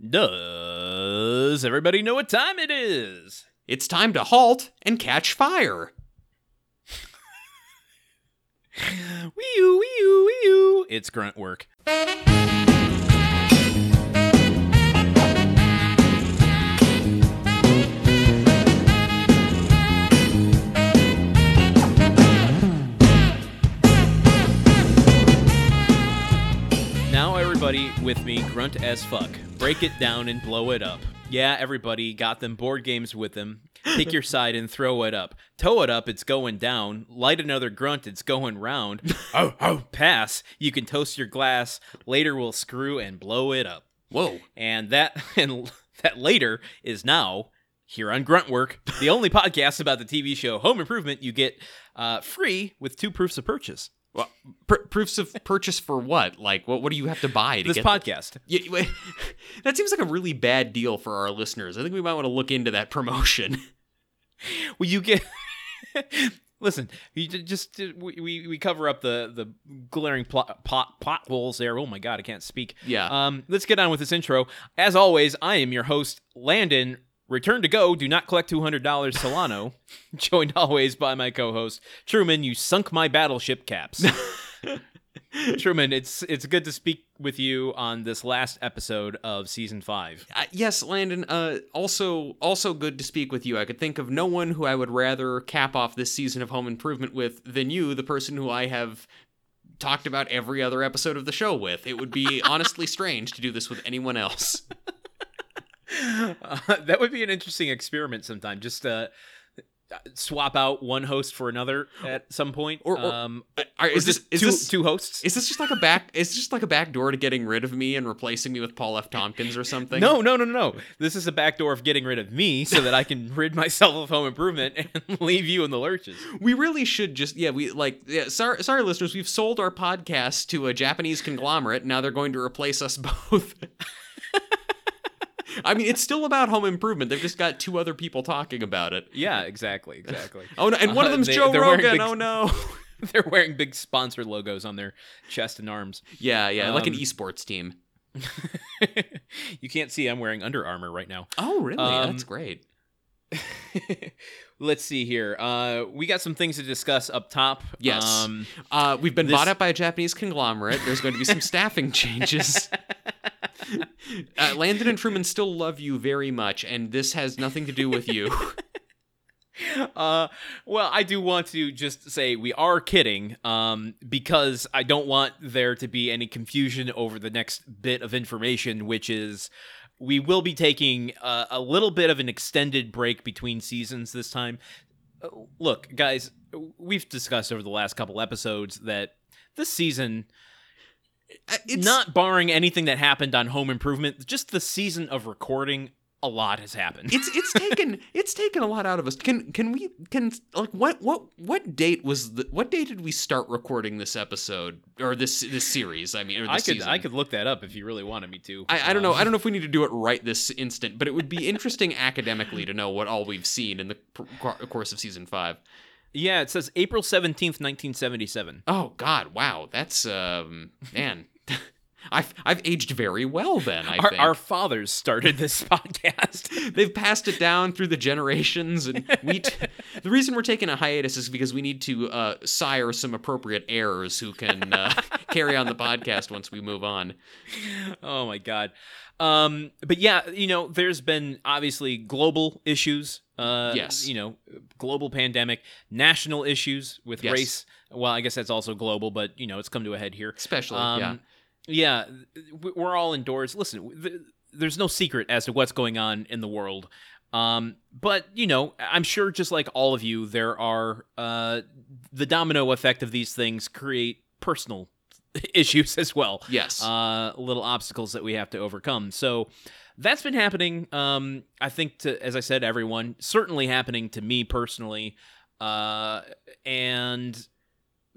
Does everybody know what time it is? It's time to halt and catch fire. Wee oo, wee wee. It's grunt work. Now, everybody with me, grunt as fuck. Break it down and blow it up. Yeah, everybody got them board games with them. Pick your side and throw it up. Tow it up, it's going down. Light another grunt, it's going round. oh, oh, pass. You can toast your glass. Later, we'll screw and blow it up. Whoa. And that and that later is now here on Gruntwork, the only podcast about the TV show Home Improvement you get uh, free with two proofs of purchase. Well, pr- proofs of purchase for what? Like, what? What do you have to buy to get? This get podcast. Yeah, that seems like a really bad deal for our listeners. I think we might want to look into that promotion. Well, you get. Listen, you just we, we we cover up the the glaring plot pot potholes there. Oh my god, I can't speak. Yeah. Um, let's get on with this intro. As always, I am your host, Landon. Return to go. Do not collect two hundred dollars Solano. Joined always by my co-host Truman. You sunk my battleship caps. Truman, it's it's good to speak with you on this last episode of season five. Uh, yes, Landon. Uh, also, also good to speak with you. I could think of no one who I would rather cap off this season of Home Improvement with than you, the person who I have talked about every other episode of the show with. It would be honestly strange to do this with anyone else. Uh, that would be an interesting experiment sometime. Just uh, swap out one host for another at some point. Or- or- um, Are- is this is two, this two hosts? is this just like a back? Is this just like a back door to getting rid of me and replacing me with Paul F. Tompkins or something? no, no, no, no. This is a back door of getting rid of me so that I can rid myself of home improvement and leave you in the lurches. We really should just yeah we like yeah sorry sorry listeners we've sold our podcast to a Japanese conglomerate now they're going to replace us both. I mean it's still about home improvement they've just got two other people talking about it. Yeah, exactly, exactly. Oh no and one of Uh, them's they- Joe Rogan. big- Oh no. They're wearing big sponsor logos on their chest and arms. yeah yeah like an Um, esports team. you can't see I'm wearing Under Armour right now. Oh really? um, That's great. Let's see here. Uh, we got some things to discuss up top. Yes. Um, Uh, we've been this- bought out by a Japanese conglomerate. There's going to be some staffing changes. Uh, Landon and Truman still love you very much, and this has nothing to do with you. uh, well, I do want to just say we are kidding, um, because I don't want there to be any confusion over the next bit of information, which is we will be taking uh, a little bit of an extended break between seasons this time. Uh, look, guys, we've discussed over the last couple episodes that this season, It's not barring anything that happened on Home Improvement, just the season of recording, a lot has happened. it's it's taken it's taken a lot out of us. Can can we can like what what what date was the what date did we start recording this episode or this this series? I mean, or this I could season? I could look that up if you really wanted me to. I, I don't know. Um, I don't know if we need to do it right this instant, but it would be interesting academically to know what all we've seen in the course of season five. Yeah, it says April 17th, 1977. Oh God! Wow, that's um man. I've I've aged very well then. I Our, think our fathers started this podcast. they've passed it down through the generations, and we. T- the reason we're taking a hiatus is because we need to uh, sire some appropriate heirs who can uh, carry on the podcast once we move on. oh my god. Um, but yeah, you know, there's been obviously global issues. Uh, Yes. You know, global pandemic, national issues with Yes. race. Well, I guess that's also global, but you know, it's come to a head here. Especially, Um, yeah. Yeah, we're all indoors. Listen, th- there's no secret as to what's going on in the world. Um, but you know, I'm sure just like all of you, there are uh, the domino effect of these things create personal issues as well. Yes. Uh, little obstacles that we have to overcome. So that's been happening. Um, I think to, as I said, everyone certainly happening to me personally. Uh, and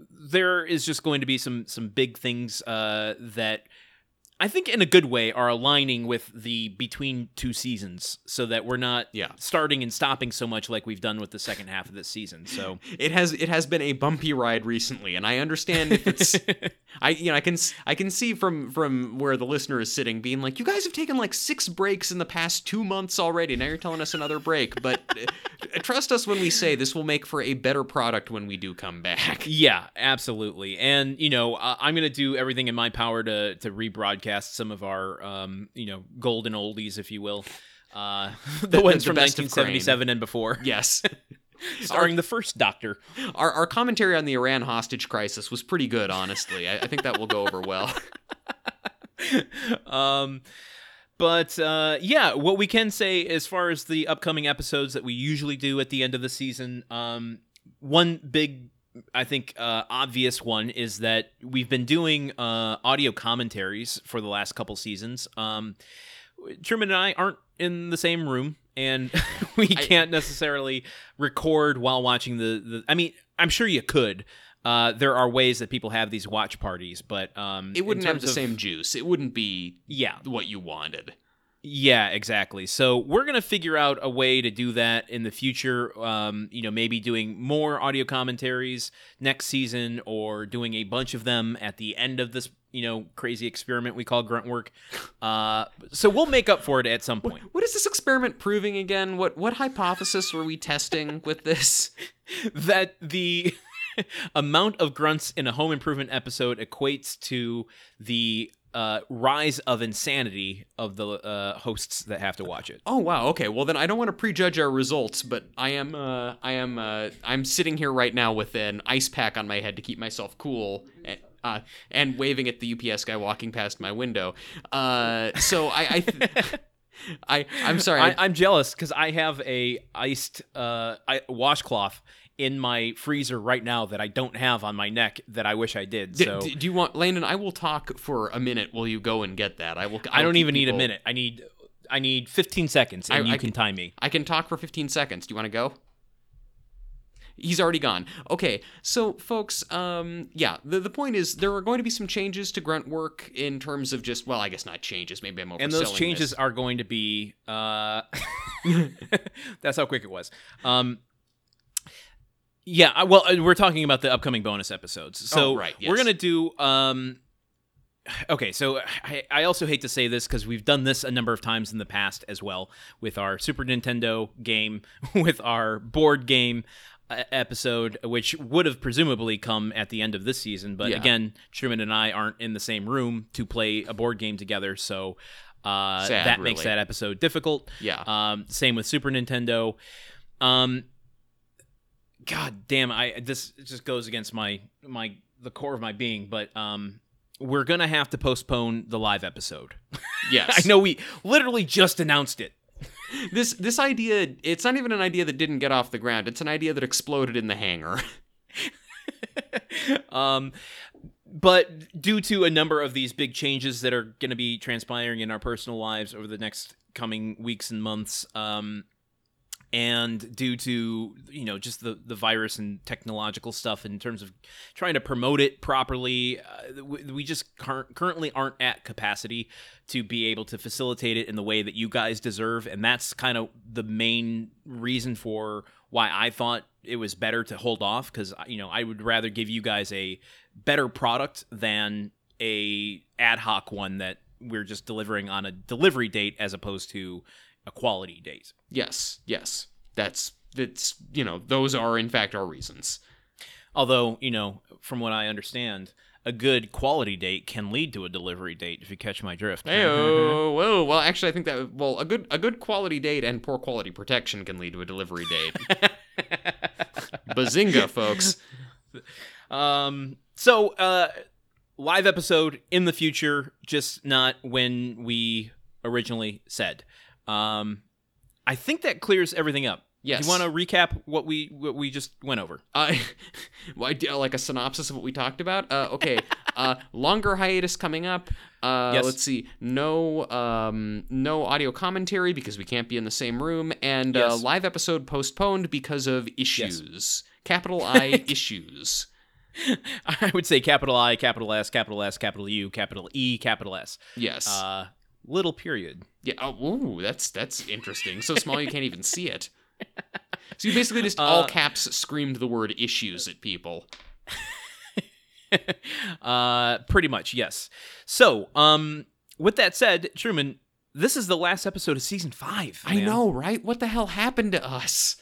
there is just going to be some some big things uh, that I think in a good way, are aligning with the between two seasons, so that we're not Yeah. starting and stopping so much like we've done with the second half of this season. So It has it has been a bumpy ride recently, and I understand if it's I you know I can I can see from from where the listener is sitting, being like, you guys have taken like six breaks in the past two months already. Now you're telling us another break, but uh, trust us when we say this will make for a better product when we do come back. yeah, absolutely. And you know, I'm gonna do everything in my power to to rebroadcast some of our um you know golden oldies, if you will. Uh, the, ones the from 1977 and before, Yes. starring the first Doctor. Our, our commentary on the Iran hostage crisis was pretty good, honestly. I, I think that will go over well. um but uh yeah what we can say as far as the upcoming episodes that we usually do at the end of the season um one big i think uh obvious one is that we've been doing uh audio commentaries for the last couple seasons um truman and i aren't in the same room and we can't necessarily record while watching the, the i mean i'm sure you could uh, there are ways that people have these watch parties, but um, It wouldn't have the of- same juice. It wouldn't be Yeah, what you wanted. Yeah, exactly. So we're gonna figure out a way to do that in the future. Um, you know, maybe doing more audio commentaries next season, or doing a bunch of them at the end of this, you know, crazy experiment we call grunt work. Uh, so we'll make up for it at some point. What is this experiment proving again? What what hypothesis were we testing with this? that the amount of grunts in a home improvement episode equates to the uh, rise of insanity of the uh, hosts that have to watch it. Oh wow, okay. Well then I don't want to prejudge our results, but I am uh I am uh I'm sitting here right now with an ice pack on my head to keep myself cool. And, uh, and waving at the UPS guy walking past my window. Uh, so I, I, th- I, I'm sorry. I, I'm jealous because I have a iced uh, I, washcloth in my freezer right now that I don't have on my neck that I wish I did. So d- do you want Landon? I will talk for a minute while you go and get that. I will. I I'll don't keep even need a minute. I need I need 15 seconds, and I- you I can can- time me. I can talk for 15 seconds. Do you want to go? He's already gone. Okay, so folks, um, yeah, the, the point is there are going to be some changes to grunt work in terms of just well, I guess not changes. Maybe I'm overselling And those changes this. are going to be. Uh, that's how quick it was. Um, yeah, well, uh, we're talking about the upcoming bonus episodes. So Oh, right, we're gonna do. Um, okay, so I, I also hate to say this because we've done this a number of times in the past as well with our Super Nintendo game, with our board game uh, episode, which would have presumably come at the end of this season. But Yeah. again, Truman and I aren't in the same room to play a board game together, so uh, Sad, that makes that episode difficult. Yeah. Um, same with Super Nintendo. Um, God damn, I this just goes against my my the core of my being, but um, we're gonna have to postpone the live episode. yes. I know we literally just announced it. this this idea. It's not even an idea that didn't get off the ground. It's an idea that exploded in the hangar. um, but due to a number of these big changes that are going to be transpiring in our personal lives over the next coming weeks and months, um, and due to you know just the the virus and technological stuff in terms of trying to promote it properly, uh, we, we just cur- currently aren't at capacity to be able to facilitate it in the way that you guys deserve, and that's kind of the main reason for why I thought it was better to hold off because you know I would rather give you guys a better product than a ad hoc one that we're just delivering on a delivery date as opposed to a quality date. yes. Yes. That's that's you know those are in fact our reasons. Although you know, from what I understand, a good quality date can lead to a delivery date if you catch my drift. Hey, whoa. Well, actually, I think that well, a good a good quality date and poor quality protection can lead to a delivery date. Bazinga, folks. Um. So, uh, live episode in the future, just not when we originally said. Um, I think that clears everything up. Yes. Do you want to recap what we what we just went over? Uh, I like a synopsis of what we talked about. Uh, okay, uh, longer hiatus coming up. Uh, Yes. Let's see. No, um, no audio commentary because we can't be in the same room, and uh, live episode postponed because of issues. Capital I issues. I would say capital I, capital S, capital S, capital U, capital E, capital S. Yes. Uh, little period. yeah. Oh, ooh, that's that's interesting. So small you can't even see it. So you basically just all Uh, caps screamed the word issues at people. uh, pretty much, yes. So, um, with that said, Truman, this is the last episode of season five. I know, right? What the hell happened to us?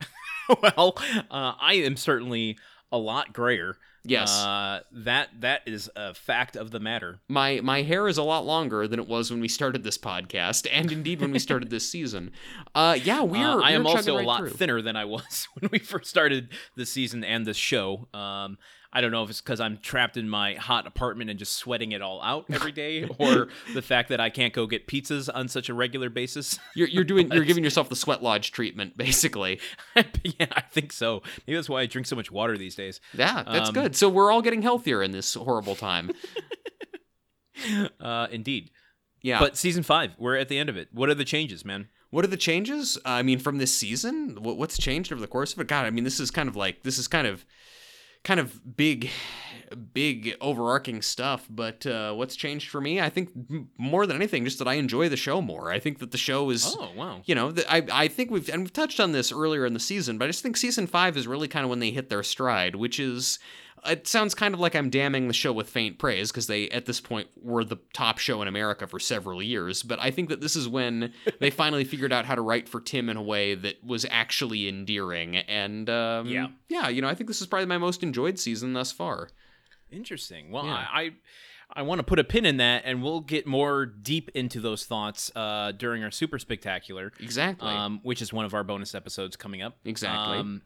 well, uh, I am certainly a lot grayer. Yes. Uh, that that is a fact of the matter. my my hair is a lot longer than it was when we started this podcast, and indeed when we started this season. Uh, yeah, we're. Uh, I am we're chugging also a lot through. thinner than I was when we first started this season and this show. Um, I don't know if it's because I'm trapped in my hot apartment and just sweating it all out every day, or the fact that I can't go get pizzas on such a regular basis. You're you're doing you're giving yourself the sweat lodge treatment, basically. yeah, I think so. Maybe that's why I drink so much water these days. Yeah, that's Um, good. So we're all getting healthier in this horrible time. Uh, indeed. Yeah. But season five, we're at the end of it. What are the changes, man? What are the changes? I mean, from this season, what's changed over the course of it? God, I mean, this is kind of like this is kind of, kind of big, big overarching stuff. But uh, what's changed for me? I think m- more than anything, just that I enjoy the show more. I think that the show is. Oh, wow. You know, th- I I think we've and we've touched on this earlier in the season, but I just think season five is really kind of when they hit their stride, which is it sounds kind of like I'm damning the show with faint praise because they at this point were the top show in America for several years. But I think that this is when they finally figured out how to write for Tim in a way that was actually endearing. And um, Yeah. yeah, you know, I think this is probably my most enjoyed season thus far. Interesting. Well, Yeah. I I, I want to put a pin in that, and we'll get more deep into those thoughts uh, during our super spectacular, Exactly. um, which is one of our bonus episodes coming up. Exactly. Um,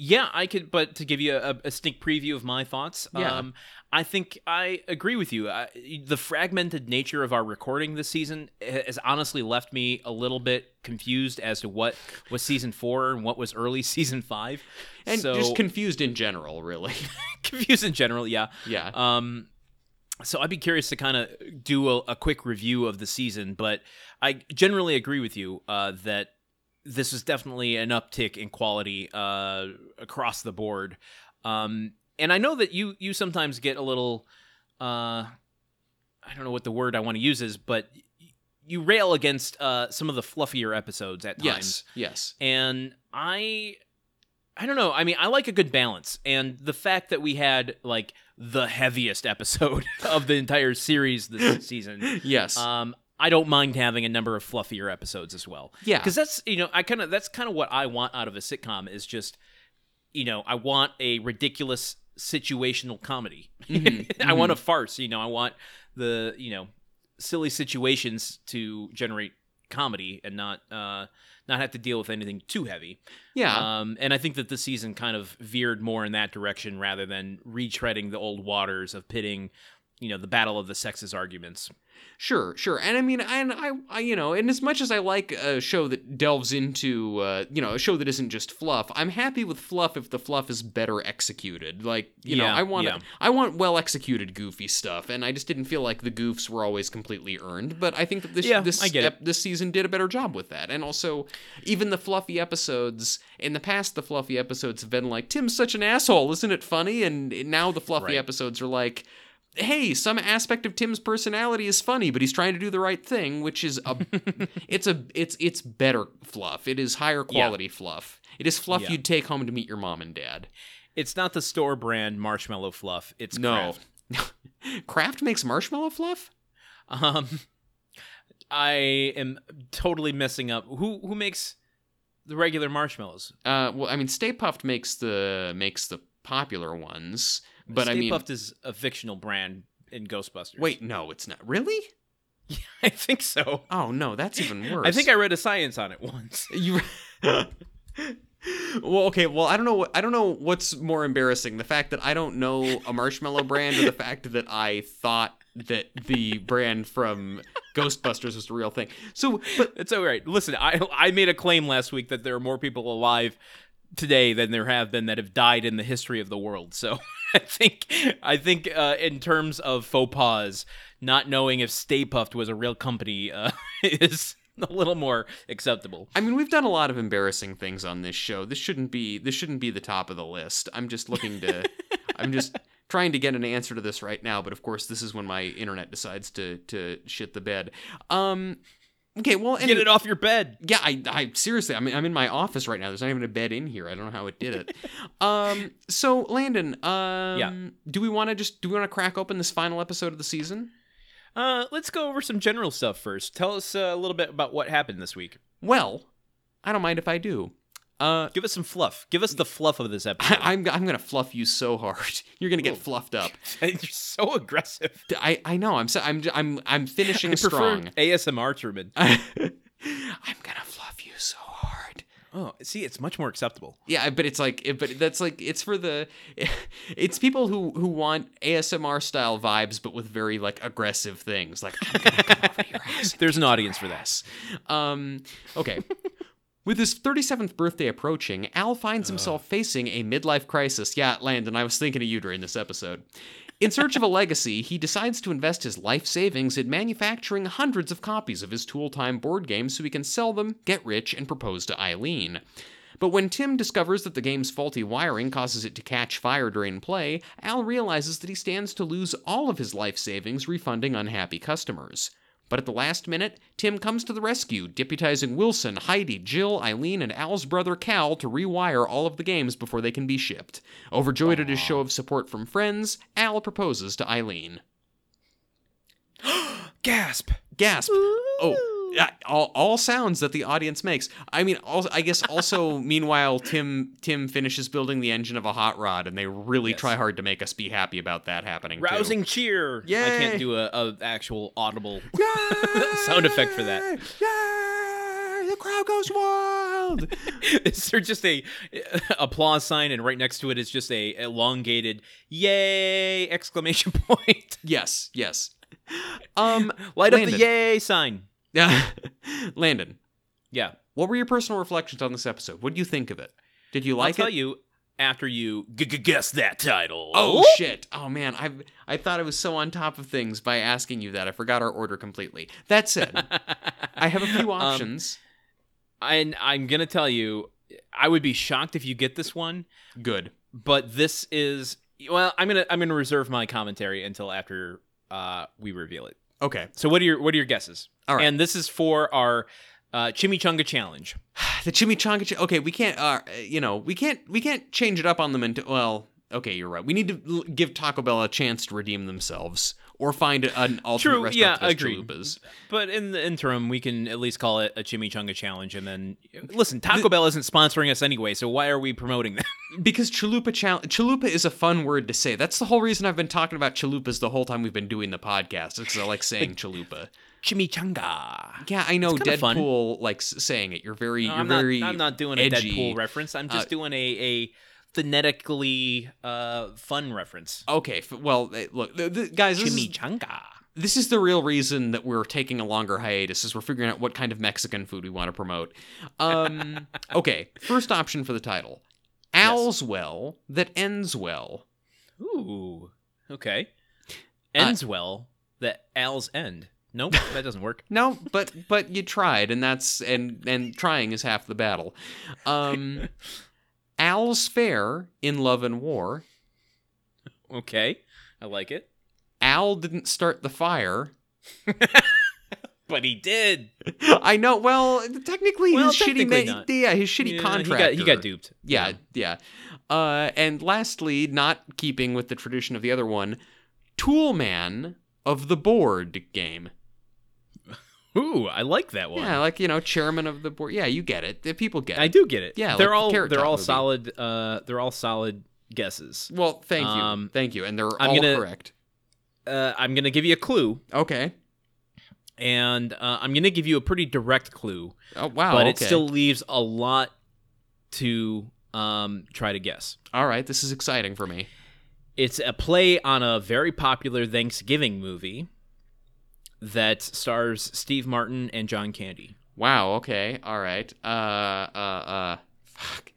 yeah, I could, but to give you a, a sneak preview of my thoughts, Yeah. um, I think I agree with you. I, the fragmented nature of our recording this season has honestly left me a little bit confused as to what was season four and what was early season five, and so just confused in general, really. confused in general. Yeah, yeah. um, so I'd be curious to kind of do a, a quick review of the season, but I generally agree with you uh, that this is definitely an uptick in quality uh, across the board. Um, and I know that you you sometimes get a little, uh, I don't know what the word I want to use is, but you rail against uh, some of the fluffier episodes at times yes. Yes. and I I don't know. I mean, I like a good balance, and the fact that we had like the heaviest episode of the entire series this season, Yes. um, I don't mind having a number of fluffier episodes as well. yeah. because that's you know I kind of that's kind of what I want out of a sitcom is just you know I want a ridiculous situational comedy. Mhm, I want a farce. You know, I want the you know silly situations to generate comedy and not uh not have to deal with anything too heavy. Yeah. Um, and I think that this season kind of veered more in that direction rather than retreading the old waters of pitting, you know, the battle of the sexes arguments. Sure, sure, and I mean, and I, I, you know, and as much as I like a show that delves into, uh, you know, a show that isn't just fluff, I'm happy with fluff if the fluff is better executed. Like, you know, I want, yeah. I want well executed goofy stuff, and I just didn't feel like the goofs were always completely earned. But I think that this, Yeah, this, it. this season did a better job with that, and also, even the fluffy episodes in the past, the fluffy episodes have been like, Tim's such an asshole, isn't it funny? And now the fluffy Right. episodes are like hey, some aspect of Tim's personality is funny, but he's trying to do the right thing, which is a it's a it's it's better fluff. It is higher quality fluff. It is fluff Yeah. you'd take home to meet your mom and dad. It's not the store brand marshmallow fluff. It's No. Kraft. Kraft makes marshmallow fluff? Um, I am totally messing up. Who who makes the regular marshmallows? Uh well, I mean Stay Puft makes the makes the popular ones, but Stay I mean Puft is a fictional brand in Ghostbusters. Wait, no, it's not. Really? Yeah, I think so. Oh, no, that's even worse. I think I read a science on it once. You. well, okay. Well, I don't know. I don't know what's more embarrassing: the fact that I don't know a marshmallow brand, or the fact that I thought that the brand from Ghostbusters was the real thing. So, but It's all right. Listen, I I made a claim last week that there are more people alive today than there have been that have died in the history of the world. So I think I think uh, in terms of faux pas, not knowing if Stay Puft was a real company uh, is a little more acceptable. I mean, we've done a lot of embarrassing things on this show. This shouldn't be this shouldn't be the top of the list. I'm just looking to I'm just trying to get an answer to this right now, but of course this is when my internet decides to to shit the bed. Um okay, well Get it off your bed. yeah, I, I seriously, I mean, I'm in my office right now. There's not even a bed in here. I don't know how it did it. um, so Landon, um, yeah. do we want to just do we want to crack open this final episode of the season? Uh, let's go over some general stuff first. Tell us uh, a little bit about what happened this week. Well, I don't mind if I do. Uh, Give us some fluff. Give us the fluff of this episode. I, I'm I'm gonna fluff you so hard. You're gonna get fluffed up. You're so aggressive. I I know. I'm so, I'm I'm I'm finishing I strong. ASMR Truman. I'm gonna fluff you so hard. Oh, see, it's much more acceptable. Yeah, but it's like, it- but that's like, it's for the, it's people who who want ASMR style vibes, but with very like aggressive things. Like, I'm gonna come over your house. There's an audience for this. Um, okay. With his 37th birthday approaching, Al finds himself facing a midlife crisis. Yeah, Landon, I was thinking of you during this episode. In search of a legacy, he decides to invest his life savings in manufacturing hundreds of copies of his Tool Time board games so he can sell them, get rich, and propose to Ilene. But when Tim discovers that the game's faulty wiring causes it to catch fire during play, Al realizes that he stands to lose all of his life savings refunding unhappy customers. But at the last minute, Tim comes to the rescue, deputizing Wilson, Heidi, Jill, Ilene, and Al's brother Cal to rewire all of the games before they can be shipped. Overjoyed at his show of support from friends, Al proposes to Ilene. Gasp. Gasp! Oh, all, all sounds that the audience makes. I mean, also, I guess also, meanwhile, Tim Tim finishes building the engine of a hot rod, and they really Yes. try hard to make us be happy about that happening. too. Rousing cheer. Yeah. I can't do a, a actual audible sound effect for that. Yay! The crowd goes wild. Is there just a applause sign and right next to it is just a elongated yay exclamation point? yes, yes. Um, Light up the yay sign. Yeah, Landon. Yeah. What were your personal reflections on this episode? What do you think of it? Did you like it? I'll tell it? you after you g- g- guess that title. Oh shit! Oh man, I I thought I was so on top of things by asking you that I forgot our order completely. That said, I have a few Um, options. and I'm gonna tell you, I would be shocked if you get this one. Good. But this is well, I'm gonna I'm gonna reserve my commentary until after uh, we reveal it. Okay. So what are your what are your guesses? All right. And this is for our uh, chimichanga challenge. The chimichanga. Ch- okay, we can't. Uh, you know, we can't. We can't change it up on them until. Well, okay, you're right. We need to l- give Taco Bell a chance to redeem themselves, or find an alternate True, restaurant yeah, agreed. chalupas. But in the interim, we can at least call it a chimichanga challenge. And then listen, Taco Bell isn't sponsoring us anyway, so why are we promoting them? Because chalupa chal- chalupa is a fun word to say. That's the whole reason I've been talking about chalupas the whole time we've been doing the podcast. Because I like saying chalupa. Chimichanga. Yeah, I know kinda fun. Deadpool likes saying it. You're very, No, you're I'm not. very. I'm not doing edgy. a Deadpool reference. I'm just Uh, doing a a phonetically uh, fun reference. Okay, f- well, eh, look, the, the, guys, this is, Chimichanga. this is the real reason that we're taking a longer hiatus. Is we're figuring out what kind of Mexican food we want to promote. Um, okay, first option for the title: Al's well that ends well. Ooh. Okay. Uh, Ends well. The Al's end. Nope, that doesn't work. No, but but you tried, and that's and and trying is half the battle. Um, Al's fair in Love and War. Okay. I like it. Al didn't start the fire. But he did. I know. Well, technically, Well, his technically ma- not. yeah, his shitty Yeah, contractor. He got, he got duped. Yeah, yeah. Uh, and lastly, not keeping with the tradition of the other one, Toolman of the board game. Ooh, I like that one. Yeah, like you know, chairman of the board. Yeah, you get it. The people get it. I do get it. Yeah, they're like all Carrot they're all movie. solid. Uh, they're all solid guesses. Well, thank you, Um, thank you, and they're I'm all gonna- correct. Uh, I'm gonna give you a clue, Okay. and uh, I'm gonna give you a pretty direct clue, Oh wow. but okay. it still leaves a lot to um try to guess. all right. This is exciting for me. It's a play on a very popular Thanksgiving movie that stars Steve Martin and John Candy. Wow. Okay. All right. Uh. Uh. Uh. Fuck.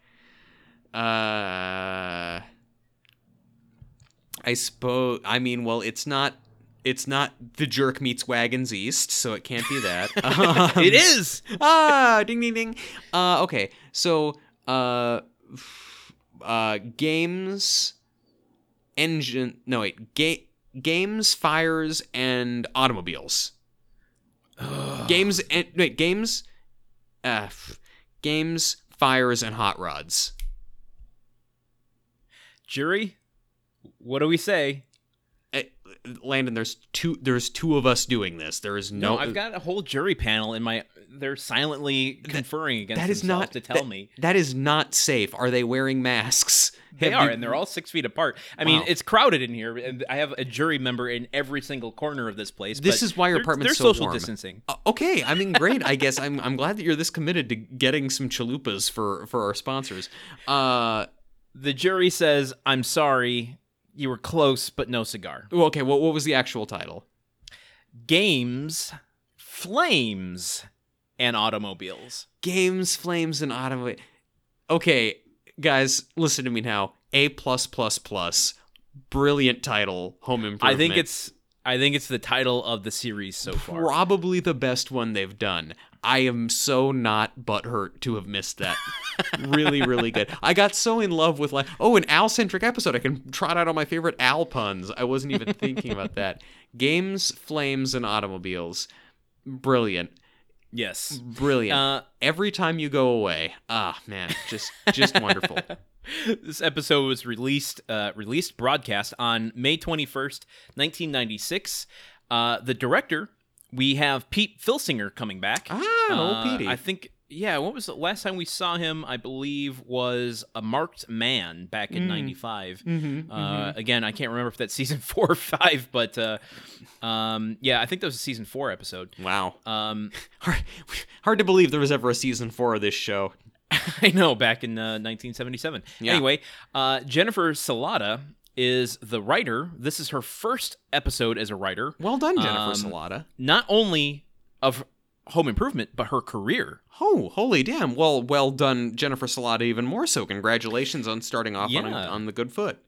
Uh. I suppose. I mean, well, it's not. it's not the jerk meets wagons east, so it can't be that. Um, it is. ah, ding ding ding. Uh, okay, so uh, uh, games, engine. No wait, ga- games, fires, and automobiles. games and wait, games, uh, f- games, fires, and hot rods. Jury, what do we say? Eh, Landon, there's two. There's two of us doing this. There is no. No, I've got a whole jury panel in my. They're silently conferring against that is not to tell that- me that is not safe. Are they wearing masks? they Have are, you- and they're all six feet apart. I mean, it's crowded in here, and I have a jury member in every single corner of this place. This is why your apartment's They're so social warm. distancing. Uh, okay, I mean, great. I guess I'm I'm glad that you're this committed to getting some chalupas for for our sponsors. Uh, The jury says, "I'm sorry, you were close, but no cigar." well, okay. What what was the actual title? Games, flames, and automobiles. Games, flames, and automobile. Okay, guys, listen to me now. A plus plus plus. Brilliant title. Home improvement. I think it's. I think it's the title of the series so far. probably the best one they've done. I am so not butthurt to have missed that. really, really good. I got so in love with like, oh, an Al centric episode. I can trot out all my favorite Al puns. I wasn't even thinking about that. Games, flames, and automobiles. Brilliant. Yes. Brilliant. Uh, Every time you go away. Ah, man, just just wonderful. this episode was released uh, released broadcast on May 21st, 1996. Uh, the director, we have Pete Filsinger coming back. Ah, old Uh, Petey. I think yeah, what was the last time we saw him? I believe was a marked man back in Mm. 95. Mm-hmm, Uh, again, I can't remember if that's season 4 or 5, but uh, um, yeah, I think that was a season 4 episode. Wow. Um, Hard, hard to believe there was ever a season four of this show. I know, back in uh, 1977. Yeah. Anyway, uh, Jennifer Celotta is the writer. This is her first episode as a writer, Well done, Jennifer Um, Celotta. not only of Home Improvement, but her career. Oh, holy damn. Well, well done, Jennifer Celotta, even more so. Congratulations on starting off on, Yeah. on the good foot.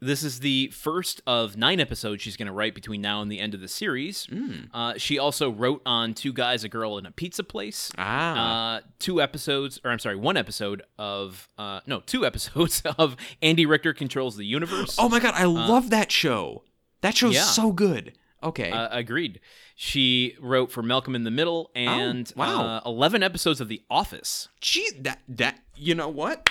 This is the first of nine episodes she's going to write between now and the end of the series. Mm. Uh, she also wrote on Two Guys, a Girl, and a Pizza Place. Ah. Uh, two episodes, or I'm sorry, one episode of, uh, no, two episodes of Andy Richter Controls the Universe. oh my god, I love that show. That show's yeah. so good. Okay. Uh, agreed. She wrote for Malcolm in the Middle and Oh, wow. uh, 11 episodes of The Office. Gee, that, that, you know what?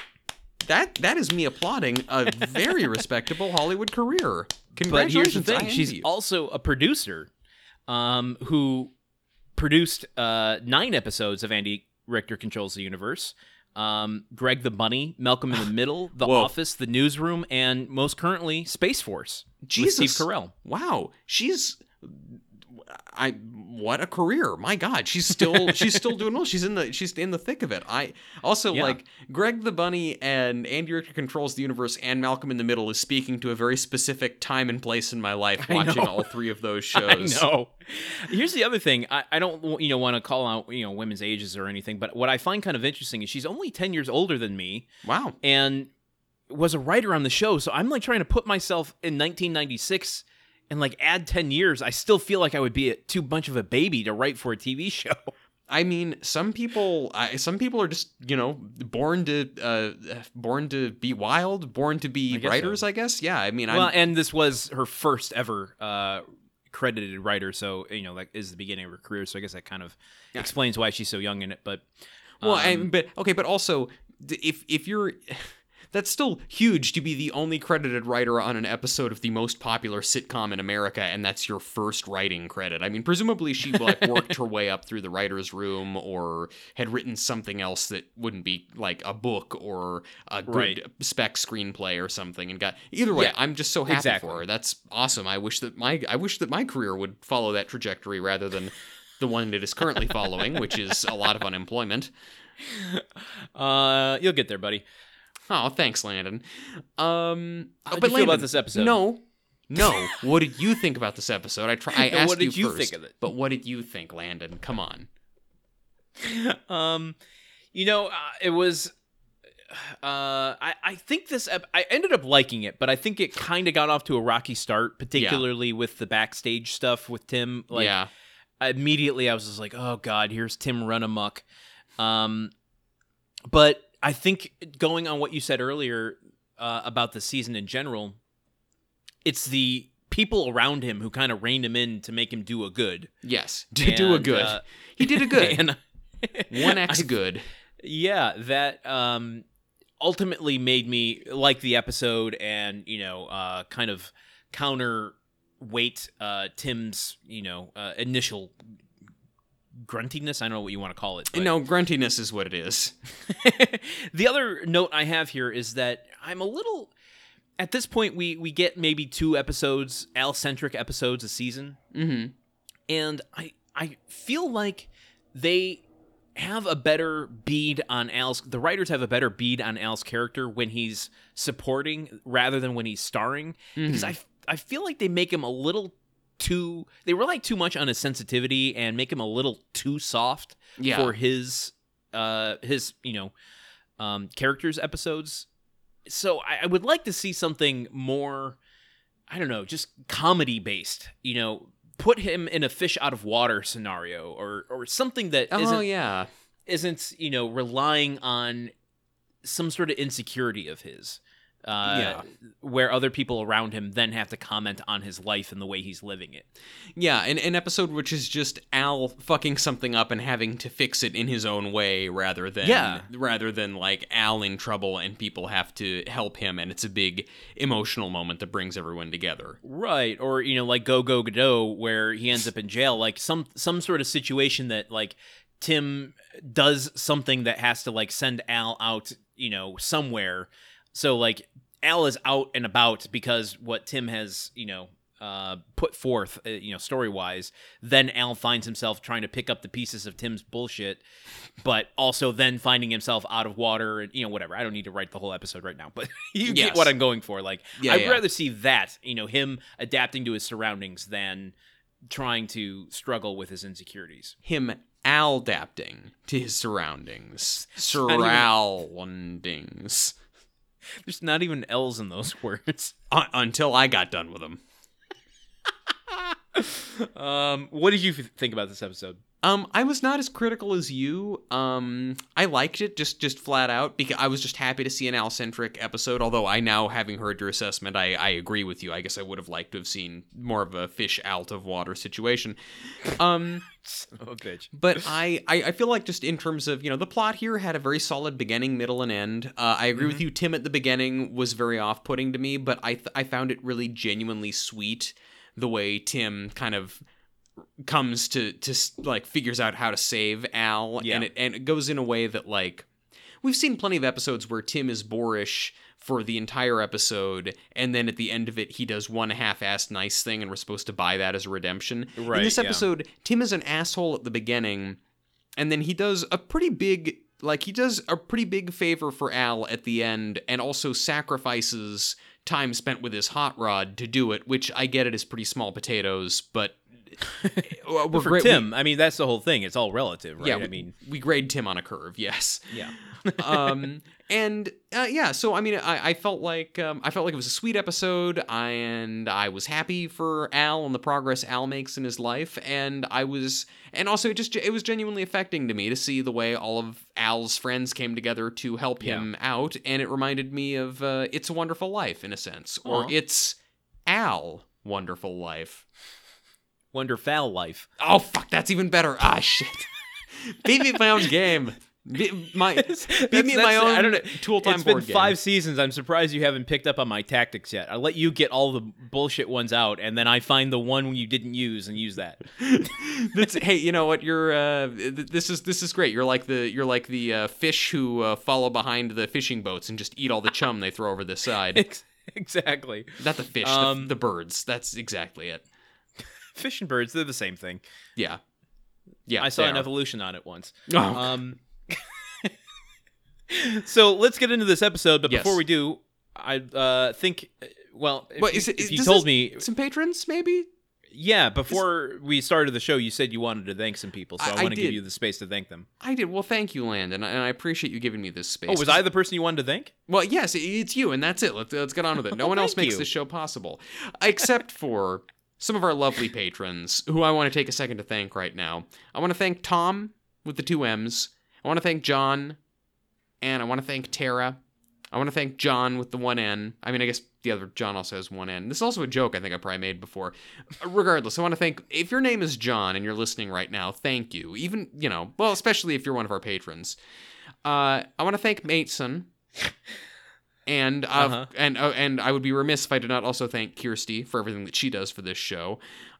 That That is me applauding a very respectable Hollywood career. But here's the thing she's you. also a producer um, who produced uh, nine episodes of Andy Richter Controls the Universe. Um, Greg the Bunny, Malcolm in the Middle, The Whoa. Office, The Newsroom, and most currently Space Force Jesus. Steve Carell. Wow, she's I what a career. My god, she's still she's still doing well. She's in the she's in the thick of it. I also Yeah. like Greg the Bunny and Andy Richter controls the universe and Malcolm in the Middle is speaking to a very specific time and place in my life watching all three of those I shows. know. Here's the other thing. I, I don't you know want to call out you know women's ages or anything, but what I find kind of interesting is she's only ten years older than me Wow. and was a writer on the show. So I'm like trying to put myself in 1996 and like add 10 years. I still feel like I would be a, too much of a baby to write for a TV show. I mean, some people, I, some people are just, you know, born to, uh, born to be wild, born to be I writers. so. I guess. Yeah. I mean, well, I'm, and this was her first ever uh, credited writer, so you know that is the beginning of her career. So I guess that kind of Yeah. explains why she's so young in it. But Well, um, and, but okay, but also if if you're that's still huge to be the only credited writer on an episode of the most popular sitcom in America, and that's your first writing credit. I mean, presumably she like worked her way up through the writers' room, or had written something else that wouldn't be like a book or a good Right. spec screenplay or something, and got either way. Yeah, I'm just so happy exactly. for her. That's awesome. I wish that my I wish that my career would follow that trajectory rather than. The one it is currently following, which is a lot of unemployment. uh, you'll get there, buddy. Oh, thanks, Landon. Um, How did but you feel about Landon, this episode? No, no. what did you think about this episode? I try. I asked what did you first, think of it? But what did you think, Landon? Come on. um, you know, uh, it was uh, I I think this ep- I ended up liking it, but I think it kind of got off to a rocky start, particularly with the backstage stuff with Tim. Like, yeah. immediately I was just like, oh god, here's Tim run amok. Um, but I think going on what you said earlier uh, about the season in general, it's the people around him who kind of reined him in to make him do a good. Yes. To do a good. uh, he did a good. and One X good. yeah, that um, ultimately made me like the episode and you know uh, kind of counterweight uh, Tim's you know uh, initial gruntiness. I don't know what you want to call it. but- No, gruntiness is what it is. the other note I have here is that I'm a little. At this point, we we get maybe two episodes, Al centric episodes a season, Mm-hmm. and I I feel like they have a better bead on Al's. The writers have a better bead on Al's character when he's supporting rather than when he's starring, because I I feel like they make him a little too. They rely too much on his sensitivity and make him a little too soft Yeah. for his uh his you know um characters episodes so I, I would like to see something more i don't know just comedy based you know put him in a fish out of water scenario or or something that oh isn't yeah. isn't you know relying on some sort of insecurity of his uh, Yeah. where other people around him then have to comment on his life and the way he's living it. Yeah, an, an episode which is just Al fucking something up and having to fix it in his own way rather than Yeah. rather than like Al in trouble and people have to help him and it's a big emotional moment that brings everyone together. Right, or you know, like Go Go Godot, where he ends up in jail, like some some sort of situation that like Tim does something that has to like send Al out, you know, somewhere. So like Al is out and about because what Tim has, you know, uh, put forth, uh, you know, story wise. Then Al finds himself trying to pick up the pieces of Tim's bullshit, but also then finding himself out of water and you know whatever. I don't need to write the whole episode right now, but you Yes. get what I'm going for. Like Yeah, I'd yeah. rather see that, you know, him adapting to his surroundings than trying to struggle with his insecurities. Him Al adapting to his surroundings. Surroundings. There's not even L's in those words. Un- until I got done with them. Um, what did you think about this episode? Um, I was not as critical as you. Um, I liked it just just flat out because I was just happy to see an Al-centric episode. Although I now, having heard your assessment, I, I agree with you. I guess I would have liked to have seen more of a fish out of water situation. Um, but I, I I feel like just in terms of you know the plot here had a very solid beginning, middle, and end. Uh, I agree with you. Tim at the beginning was very off-putting to me, but I th- I found it really genuinely sweet the way Tim kind of comes to to like figures out how to save Al, Yeah. and it and it goes in a way that like we've seen plenty of episodes where Tim is boorish for the entire episode, and then at the end of it, he does one half-assed nice thing, and we're supposed to buy that as a redemption. Right, in this yeah. episode, Tim is an asshole at the beginning, and then he does a pretty big like he does a pretty big favor for Al at the end, and also sacrifices time spent with his hot rod to do it, which I get it is pretty small potatoes, but. we're for Tim, I mean, that's the whole thing. It's all relative, right? yeah, I mean, we grade Tim on a curve, yes. yeah. um, and uh, yeah, so I mean, I, I felt like um, I felt like it was a sweet episode, and I was happy for Al and the progress Al makes in his life, and I was, and also it just it was genuinely affecting to me to see the way all of Al's friends came together to help him out, and it reminded me of uh, "It's a Wonderful Life" in a sense, or. "It's Al Wonderful Life." Wonder foul life. Oh fuck, that's even better. Ah shit. Beat me at my own game. Be, my beat me at my own I don't know. tool time It's been board game. five seasons. I'm surprised you haven't picked up on my tactics yet. I'll let you get all the bullshit ones out, and then I find the one you didn't use and use that. That's, hey, you know what? You're uh, th- this is this is great. You're like the you're like the uh, fish who uh, follow behind the fishing boats and just eat all the chum they throw over the side. Exactly. Not the fish, Um, the, the birds. That's exactly it. Fish and birds, they're the same thing. Yeah, yeah. I saw an are. evolution on it once. Oh, Um, so let's get into this episode. But Yes. before we do, I uh, think, well, if, What, you, is it- if you told me, some patrons maybe. Yeah, before we started the show, you said you wanted to thank some people, so I- I, I want to give you the space to thank them. I did. Well, thank you, Landon, and I appreciate you giving me this space. Oh, was I the person you wanted to thank? Well, yes, it's you, and that's it. Let's, let's get on with it. No Oh, one else makes you. this show possible, except for some of our lovely patrons, who I want to take a second to thank right now. I want to thank Tom with the two M's. I want to thank John, and I want to thank Tara. I want to thank John with the one N. I mean, I guess the other John also has one N. This is also a joke I think I probably made before. Regardless, I want to thank if your name is John and you're listening right now, thank you. Even, you know, well, especially if you're one of our patrons. Uh, I want to thank Mason. And uh, Uh-huh. and uh, and I would be remiss if I did not also thank Kirsty for everything that she does for this show.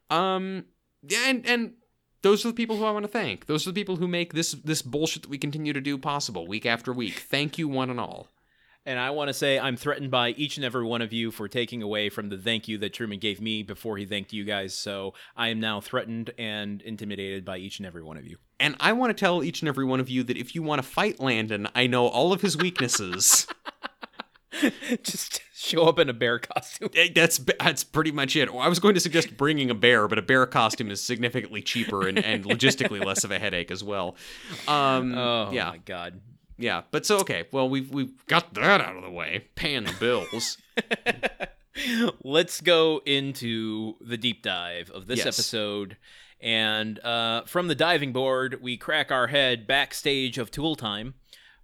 Um, yeah, and and those are the people who I want to thank. Those are the people who make this this bullshit that we continue to do possible week after week. Thank you, one and all. And I want to say I'm threatened by each and every one of you for taking away from the thank you that Truman gave me before he thanked you guys. So I am now threatened and intimidated by each and every one of you. And I want to tell each and every one of you that if you want to fight Landon, I know all of his weaknesses. Just show up in a bear costume. That's that's pretty much it. I was going to suggest bringing a bear, but a bear costume is significantly cheaper and, and logistically less of a headache as well. Um, Oh yeah, my god. yeah. But so okay, well we've we've got that out of the way, paying the bills. Let's go into the deep dive of this Yes. episode. And uh, from the diving board, we crack our head backstage of Tool Time,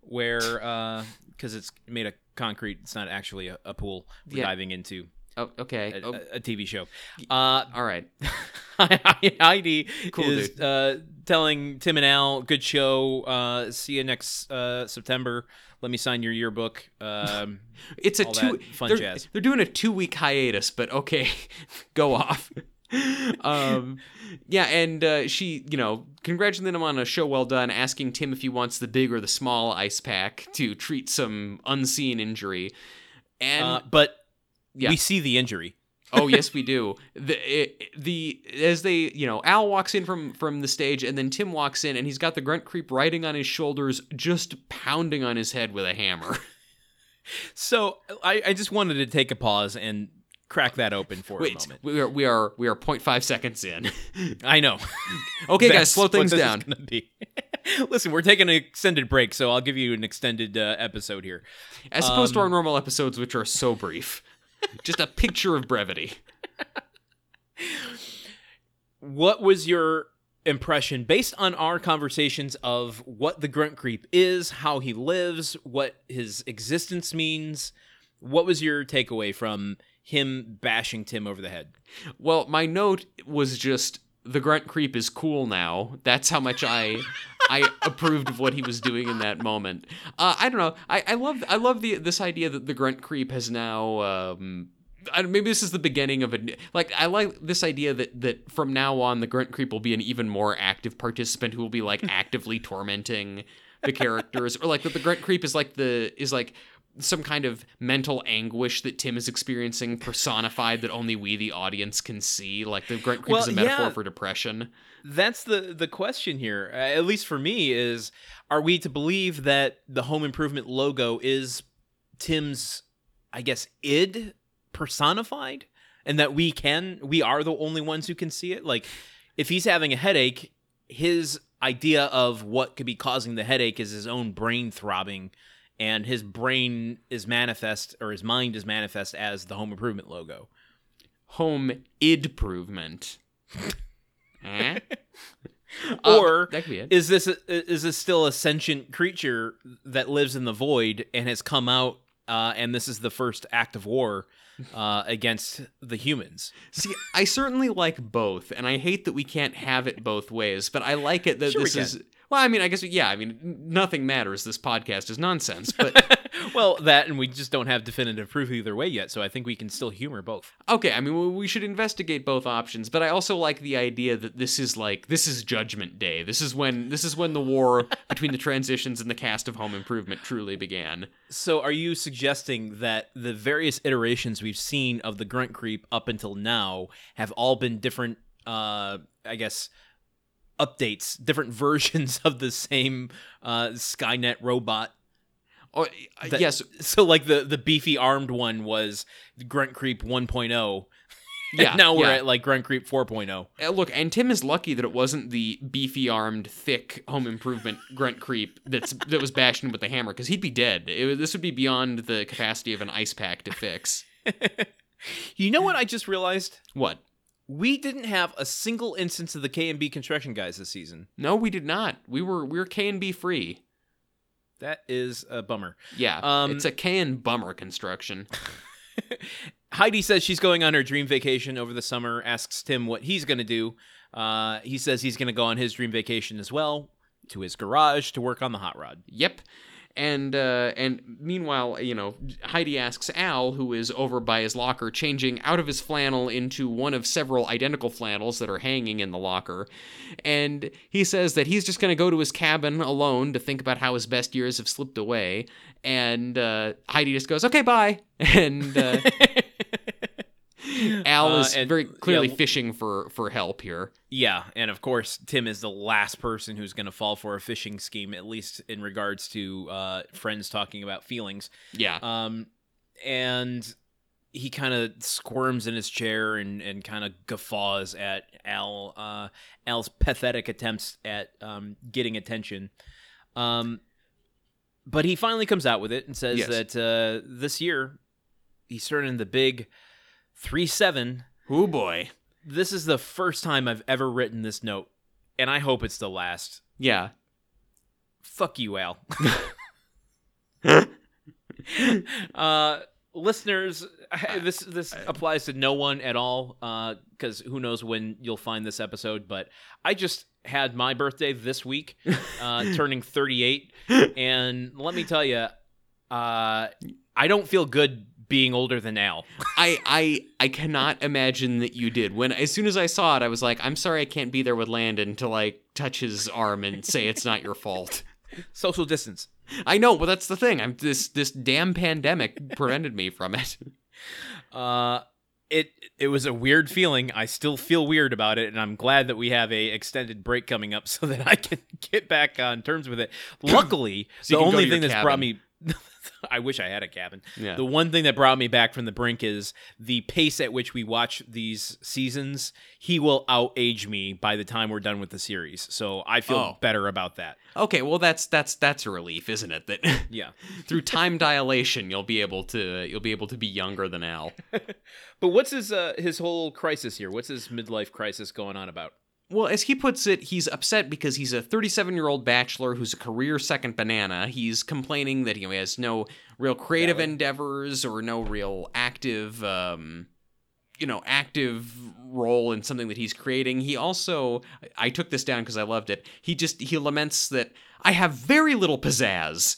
where, because it's made of concrete, it's not actually a, a pool we're Yeah. diving into, oh, okay. a, Oh, a- TV show. Uh, all right. Heidi Cool, is uh, telling Tim and Al, good show. Uh, see you next uh, September. Let me sign your yearbook. Um, It's a two. fun they're, jazz. they're doing a two week hiatus, but okay, go off. um, yeah, and uh, she, you know, congratulating him on a show well done, asking Tim if he wants the big or the small ice pack to treat some unseen injury. And uh, but yeah. we see the injury. oh yes, we do. The it, the as they, you know, Al walks in from from the stage, and then Tim walks in, and he's got the grunt creep riding on his shoulders, just pounding on his head with a hammer. So I, I just wanted to take a pause and crack that open for a Wait, moment. we are we are we are 0.5 seconds in. I know. Okay, guys, slow things down. Listen, we're taking an extended break, so I'll give you an extended uh, episode here. As opposed to Um, our normal episodes, which are so brief. Just a picture of brevity. What was your impression based on our conversations of what the grunt creep is, how he lives, what his existence means? What was your takeaway from him bashing Tim over the head? Well, my note was just the grunt creep is cool now. That's how much I I approved of what he was doing in that moment. Uh, I don't know. I, I love I love the this idea that the grunt creep has now. Um, I, maybe this is the beginning of a like. I like this idea that that from now on the grunt creep will be an even more active participant who will be like actively tormenting the characters, or like that the grunt creep is like the is like some kind of mental anguish that Tim is experiencing personified that only we the audience can see. Like the grunt creep Well, is a metaphor yeah. for depression. That's the the question here. Uh, at least for me is are we to believe that the home improvement logo is Tim's I guess id personified and that we can we are the only ones who can see it? Like if he's having a headache, his idea of what could be causing the headache is his own brain throbbing and his brain is manifest or his mind is manifest as the home improvement logo. Home improvement. eh? Or Uh, that could be it. is this a, is this still a sentient creature that lives in the void and has come out uh, and this is the first act of war uh, against the humans See, I certainly like both, and I hate that we can't have it both ways. But I like it that Sure this is. Well, I mean, I guess yeah. I mean, nothing matters. This podcast is nonsense. But well that and we just don't have definitive proof either way yet so i think we can still humor both okay, I mean, we- should investigate both options. But I also like the idea that this is like this is Judgment Day. This is when this is when the war between the transitions and the cast of Home Improvement truly began. so are you suggesting that the various iterations we've seen of the grunt creep up until now have all been different uh i guess updates different versions of the same uh skynet robot Oh, That- yes, so like the the beefy armed one was grunt creep 1.0 Yeah, now we're yeah. at like Grunt Creep 4.0. Uh, look, and Tim is lucky that it wasn't the beefy armed, thick home improvement grunt creep that's that was bashing him with the hammer, because he'd be dead. It, this would be beyond the capacity of an ice pack to fix. You know what I just realized? What? We didn't have a single instance of the K and B construction guys this season. No, we did not. We were we were K and B free. That is a bummer. Yeah, Um, it's a K and bummer construction. Heidi says she's going on her dream vacation over the summer, asks Tim what he's going to do. Uh, he says he's going to go on his dream vacation as well to his garage to work on the hot rod. Yep. And uh, and meanwhile, you know, Heidi asks Al, who is over by his locker, changing out of his flannel into one of several identical flannels that are hanging in the locker. And he says that he's just going to go to his cabin alone to think about how his best years have slipped away. And uh, Heidi just goes, "Okay, bye." And uh, Al Uh, is and- very clearly yeah, fishing for for help here. Yeah, and of course, Tim is the last person who's going to fall for a phishing scheme, at least in regards to uh, friends talking about feelings. Yeah. Um, and he kind of squirms in his chair and, and kind of guffaws at Al uh, Al's pathetic attempts at um, getting attention. Um, but he finally comes out with it and says Yes. that uh, this year he's turning the big three seven. Oh boy. This is the first time I've ever written this note, and I hope it's the last. Yeah. Fuck you, Al. uh, listeners, this this applies to no one at all, because who knows when you'll find this episode. But I just had my birthday this week, uh, turning 38, and let me tell you, uh, I don't feel good being older than Al. I I I cannot imagine that you did. When as soon as I saw it, I was like, I'm sorry I can't be there with Landon to like touch his arm and say it's not your fault. Social distance. I know, but that's the thing. I'm this this damn pandemic prevented me from it. Uh, it it was a weird feeling. I still feel weird about it, and I'm glad that we have a extended break coming up so that I can get back on terms with it. Luckily, So the only to your thing that's brought me. I wish I had a cabin. Yeah. The one thing that brought me back from the brink is the pace at which we watch these seasons. He will outage me by the time we're done with the series, so I feel Oh. better about that. Okay, well that's that's that's a relief, isn't it? That Yeah. through time dilation you'll be able to you'll be able to be younger than Al. But what's his uh, his whole crisis here? What's his midlife crisis going on about? Well, as he puts it, he's upset because he's a 37 year old bachelor who's a career second banana. He's complaining that you know, he has no real creative Valid. endeavors or no real active, um, you know, active role in something that he's creating. He also, I took this down because I loved it. He just he laments that I have very little pizzazz.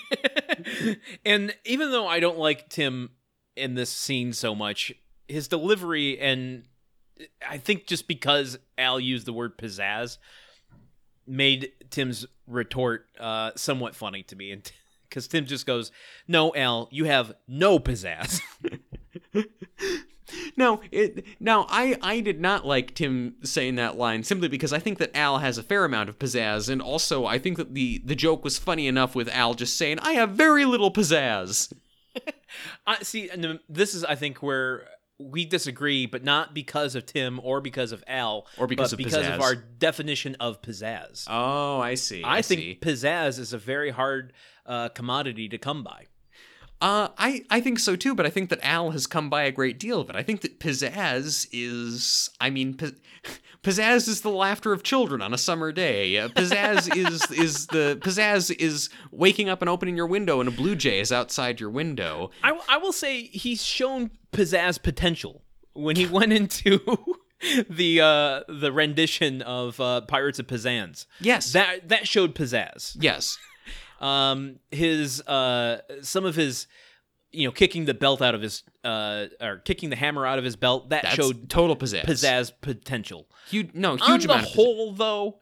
and even though I don't like Tim in this scene so much, his delivery and I think just because Al used the word pizzazz made Tim's retort uh, somewhat funny to me, and because Tim just goes, "No, Al, you have no pizzazz." No, it, now I I did not like Tim saying that line simply because I think that Al has a fair amount of pizzazz, and also I think that the the joke was funny enough with Al just saying I have very little pizzazz. I see, and this is I think where we disagree, but not because of Tim or because of Al, Or because but of because pizzazz. of our definition of pizzazz. Oh, I see. I, think pizzazz is a very hard uh, commodity to come by. Uh, I, I think so too, but I think that Al has come by a great deal of it. I think that pizzazz is, I mean, pi- pizzazz is the laughter of children on a summer day. Uh, pizzazz is is the pizzazz is waking up and opening your window and a blue jay is outside your window. I, I will say he's shown pizzazz potential when he went into the uh, the rendition of uh, Pirates of Pizzazz. Yes. That that showed pizzazz. yes. Um, his uh, some of his, you know, kicking the belt out of his uh, or kicking the hammer out of his belt that That's showed total pizzazz. pizzazz potential. Huge, no, huge On the amount. of whole, though,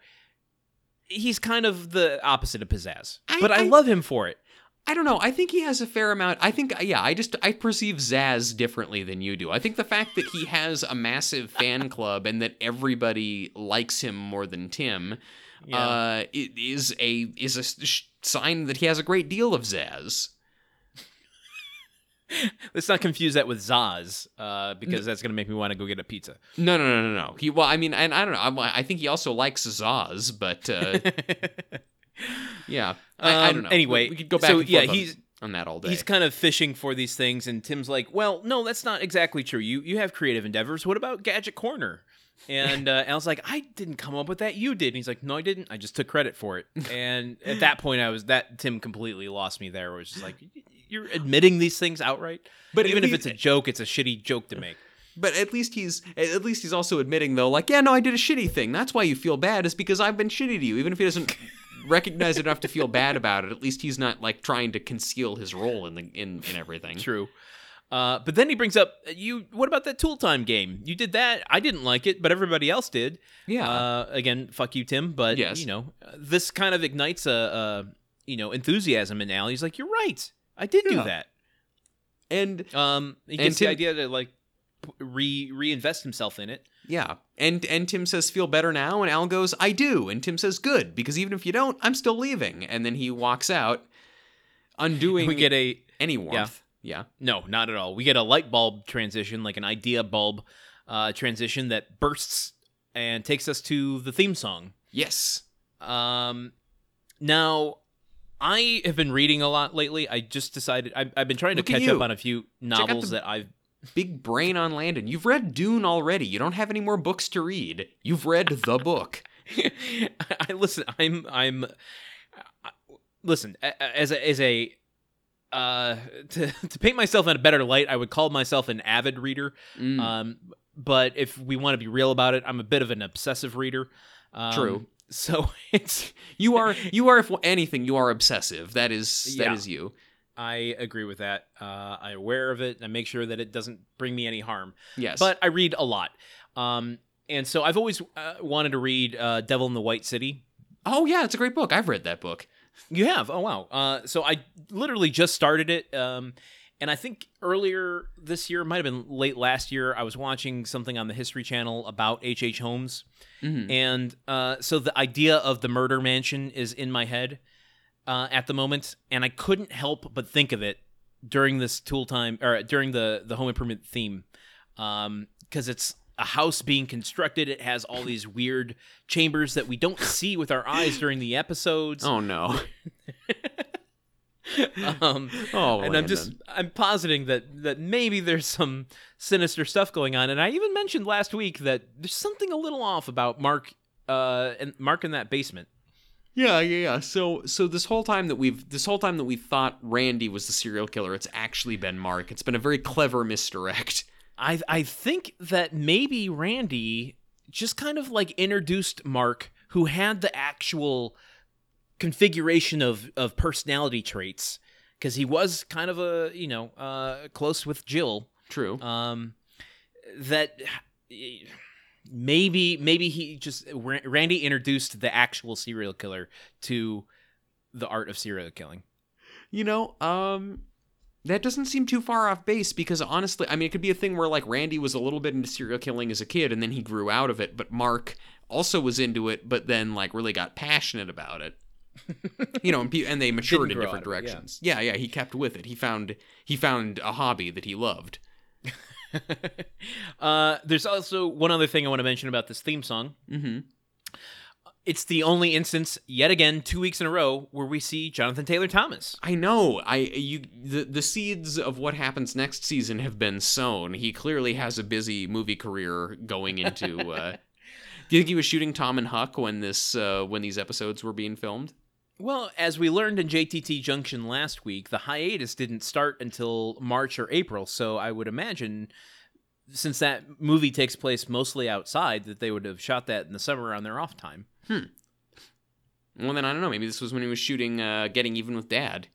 he's kind of the opposite of pizzazz, I- but I, I- love him for it. I don't know. I think he has a fair amount. I think, yeah, I just I perceive Zaz differently than you do. I think the fact that he has a massive fan club and that everybody likes him more than Tim, Yeah. uh, is a is a sign that he has a great deal of Zaz. Let's not confuse that with Zaz, uh, because that's gonna make me want to go get a pizza. No, no, no, no, no. He, well, I mean, and I don't know. I'm, I think he also likes Zaz, but uh, yeah, I, I Um, don't know. anyway, we, we could go back. so yeah, forth on- he's- on that all day. He's kind of fishing for these things, and Tim's like, "Well, no, that's not exactly true. You you have creative endeavors. What about Gadget Corner?" And uh, Al's like, "I didn't come up with that. You did." And he's like, "No, I didn't. I just took credit for it." And at that point, I was that Tim completely lost me. There, was just like, "You're admitting these things outright." But even if least- it's a joke, it's a shitty joke to make. But at least he's at least he's also admitting though, like, yeah, no, I did a shitty thing. That's why you feel bad, is because I've been shitty to you. Even if he doesn't recognize it enough to feel bad about it, at least he's not like trying to conceal his role in the in in everything. True. Uh, but then he brings up you. What about that Tool Time game? You did that. I didn't like it, but everybody else did. Yeah. Uh, again, fuck you, Tim. But Yes. you know, uh, this kind of ignites a, a you know enthusiasm in Al. He's like, "You're right. I did do that." and Um, he gets the idea to like re reinvest himself in it. yeah. And and Tim says, feel better now? And Al goes, I do. And Tim says, Good, because even if you don't, I'm still leaving. And then he walks out, undoing We get a any warmth. Yeah. no, not at all. We get a light bulb transition, like an idea bulb uh, transition that bursts and takes us to the theme song. Yes. Um, now, I have been reading a lot lately. I just decided I've, I've been trying to Look at catch up on a few novels that I've. Big brain on Landon. You've read Dune already. You don't have any more books to read. You've read the book. I listen. I'm. I'm. I- Listen, as a as a. Uh, to to paint myself in a better light, I would call myself an avid reader. Mm. Um, but if we want to be real about it, I'm a bit of an obsessive reader. Um, True. So it's You are you are if anything you are obsessive. That is that Yeah. is you. I agree with that. Uh, I'm aware of it, and I make sure that it doesn't bring me any harm. Yes. But I read a lot, um, and so I've always uh, wanted to read uh, "Devil in the White City." oh yeah, it's a great book. I've read that book. You have? Oh wow! Uh, so I literally just started it, um, and I think earlier this year, might have been late last year. I was watching something on the History Channel about H. H. Holmes, Mhm. and uh, so the idea of the murder mansion is in my head uh, at the moment, and I couldn't help but think of it during this tool time or during the the home improvement theme, because it's a house being constructed. It has all these weird chambers that we don't see with our eyes during the episodes. Oh no. Um, Oh, and I'm just I'm positing that that maybe there's some sinister stuff going on. And I even mentioned last week that there's something a little off about Mark uh and Mark in that basement. Yeah, yeah, yeah. So so this whole time that we've this whole time that we thought Randy was the serial killer, it's actually been Mark. It's been a very clever misdirect. I I think that maybe Randy just kind of like introduced Mark, who had the actual configuration of of personality traits, because he was kind of a you know uh close with Jill. True. um that maybe maybe he just randy introduced the actual serial killer to the art of serial killing You know, um that doesn't seem too far off base because honestly, I mean, it could be a thing where like Randy was a little bit into serial killing as a kid and then he grew out of it, but Mark also was into it, but then like really got passionate about it. you know, and, pe- and they matured in different of it, yeah. directions. yeah, yeah, he kept with it. He found he found a hobby that he loved. uh there's also one other thing i want to mention about this theme song Mhm. it's the only instance yet again two weeks in a row where we see jonathan taylor thomas I know. I you the the seeds of what happens next season have been sown. He clearly has a busy movie career going into. Uh, do you think he was shooting Tom and Huck when this uh, when these episodes were being filmed? Well, as we learned in JTT Junction last week, the hiatus didn't start until March or April, so I would imagine since that movie takes place mostly outside that they would have shot that in the summer on their off time. Well, then I don't know. Maybe this was when he was shooting uh, Getting Even with Dad.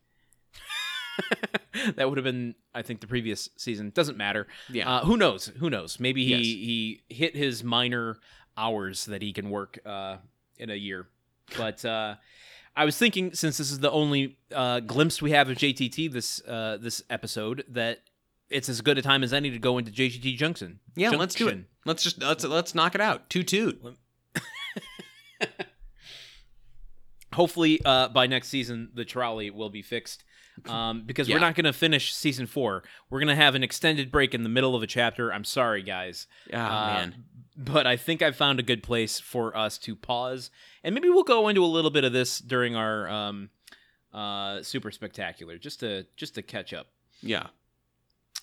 that would have been I think the previous season. Doesn't matter. Yeah. Uh, who knows? Who knows? Maybe he Yes. he hit his minor hours that he can work uh, in a year. But uh, I was thinking, since this is the only uh, glimpse we have of JTT this uh, this episode, that it's as good a time as any to go into JTT Junction. yeah. Let's do it. Let's just let's let's knock it out. Toot toot. Hopefully, uh, by next season, the trolley will be fixed. um, because Yeah. we're not going to finish season four. We're going to have an extended break in the middle of a chapter. I'm sorry, guys. Oh Uh, man. But I think I've found a good place for us to pause, and maybe we'll go into a little bit of this during our um, uh, super spectacular, just to just to catch up. Yeah.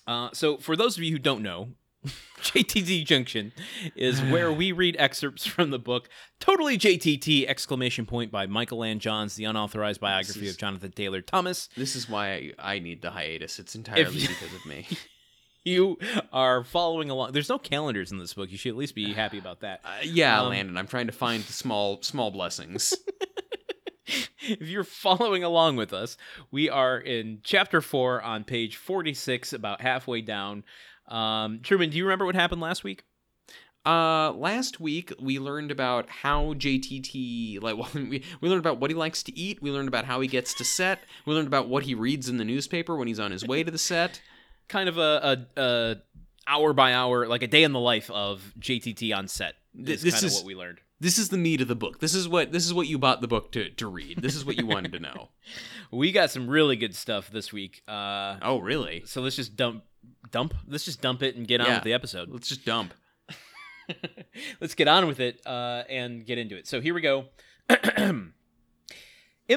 Uh, so, for those of you who don't know, JTT Junction is where we read excerpts from the book "Totally JTT!" exclamation point by Michael Ann Johns, the unauthorized biography is- of Jonathan Taylor Thomas. This is why I, I need the hiatus. It's entirely you- because of me. You are following along. There's no calendars in this book. You should at least be happy about that. Uh, yeah, Um, Landon. I'm trying to find the small small blessings. if you're following along with us, we are in chapter four on page 46, about halfway down. Um, Truman, do you remember what happened last week? Uh, last week we learned about how JTT like well, we we learned about what he likes to eat. We learned about how he gets to set. We learned about what he reads in the newspaper when he's on his way to the set. Kind of a, a, a hour by hour, like a day in the life of JTT on set. Is this kind of is- what we learned. This is the meat of the book. This is what this is what you bought the book to to read. This is what you wanted to know. We got some really good stuff this week. Uh, Oh, really? so let's just dump, dump. Let's just dump it and get on Yeah. with the episode. Let's just dump. Let's get on with it uh, and get into it. So here we go. in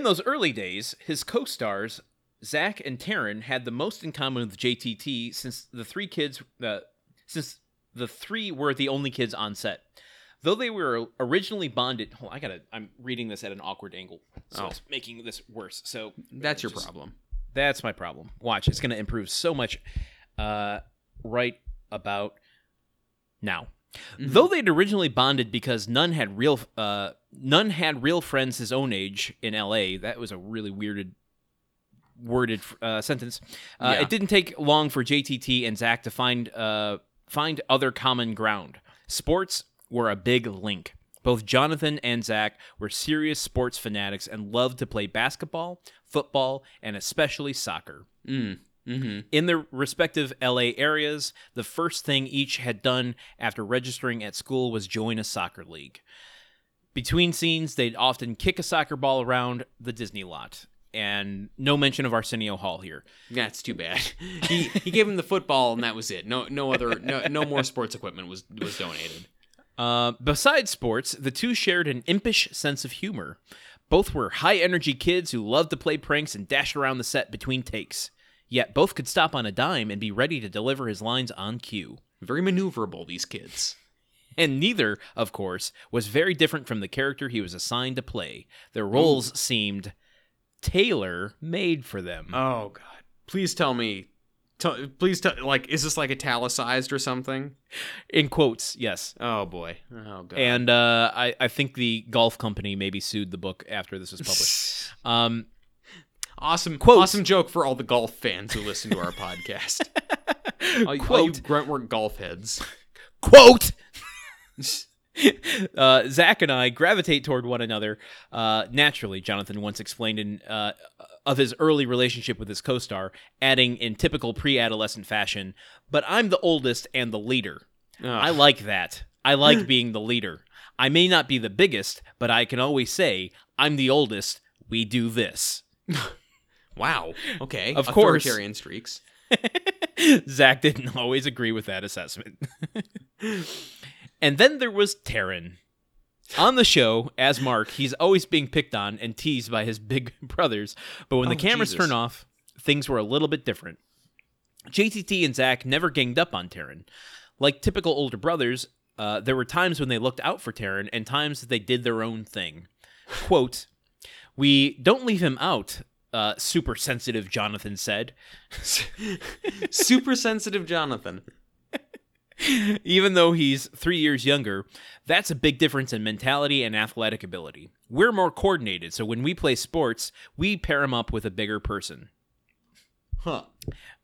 those early days, his co-stars Zach and Taran had the most in common with JTT since the three kids, uh, since the three were the only kids on set. Though they were originally bonded, hold on, I gotta. I'm reading this at an awkward angle, so Oh. it's making this worse. So That's your just- problem. That's my problem. Watch, it's going to improve so much uh, right about now. Mhm. Though they'd originally bonded because none had real uh, none had real friends his own age in L.A. That was a really weirded worded uh, sentence. Uh, Yeah. It didn't take long for JTT and Zach to find uh, find other common ground. Sports were a big link. Both Jonathan and Zach were serious sports fanatics and loved to play basketball, football, and especially soccer. Mm. Mm-hmm. In their respective LA areas, the first thing each had done after registering at school was join a soccer league. Between scenes, they'd often kick a soccer ball around the Disney lot. And no mention of Arsenio Hall here. That's too bad. he he gave him the football and that was it. No no other no no more sports equipment was was donated. Uh, besides sports, the two shared an impish sense of humor. Both were high energy kids who loved to play pranks and dash around the set between takes. Yet both could stop on a dime and be ready to deliver his lines on cue. Very maneuverable these kids. And neither, of course, was very different from the character he was assigned to play. Their roles seemed tailor made for them. Oh god. Please tell me tell, please tell like is this like italicized or something? In quotes, yes. Oh boy. Oh god. And uh, I, I think the golf company maybe sued the book after this was published. Um, awesome Quote. awesome joke for all the golf fans who listen to our podcast. all, you, all Quote. you gruntwork golf heads. quote uh, Zach and I gravitate toward one another uh, naturally. Jonathan once explained in uh, of his early relationship with his co-star, adding in typical pre-adolescent fashion, "But I'm the oldest and the leader. I like that. I like being the leader. I may not be the biggest, but I can always say I'm the oldest. We do this." wow. Okay. Of course. Authoritarian streaks. Zach didn't always agree with that assessment. And then there was Taran. On the show, as Mark, he's always being picked on and teased by his big brothers, but when the Oh, cameras Jesus. turn off, things were a little bit different. JTT and Zach never ganged up on Taran. Like typical older brothers, uh, there were times when they looked out for Taran and times that they did their own thing. Quote, We don't leave him out, uh, super sensitive Jonathan said. Super sensitive Jonathan. Even though he's three years younger, that's a big difference in mentality and athletic ability. We're more coordinated, so when we play sports, we pair him up with a bigger person. Huh.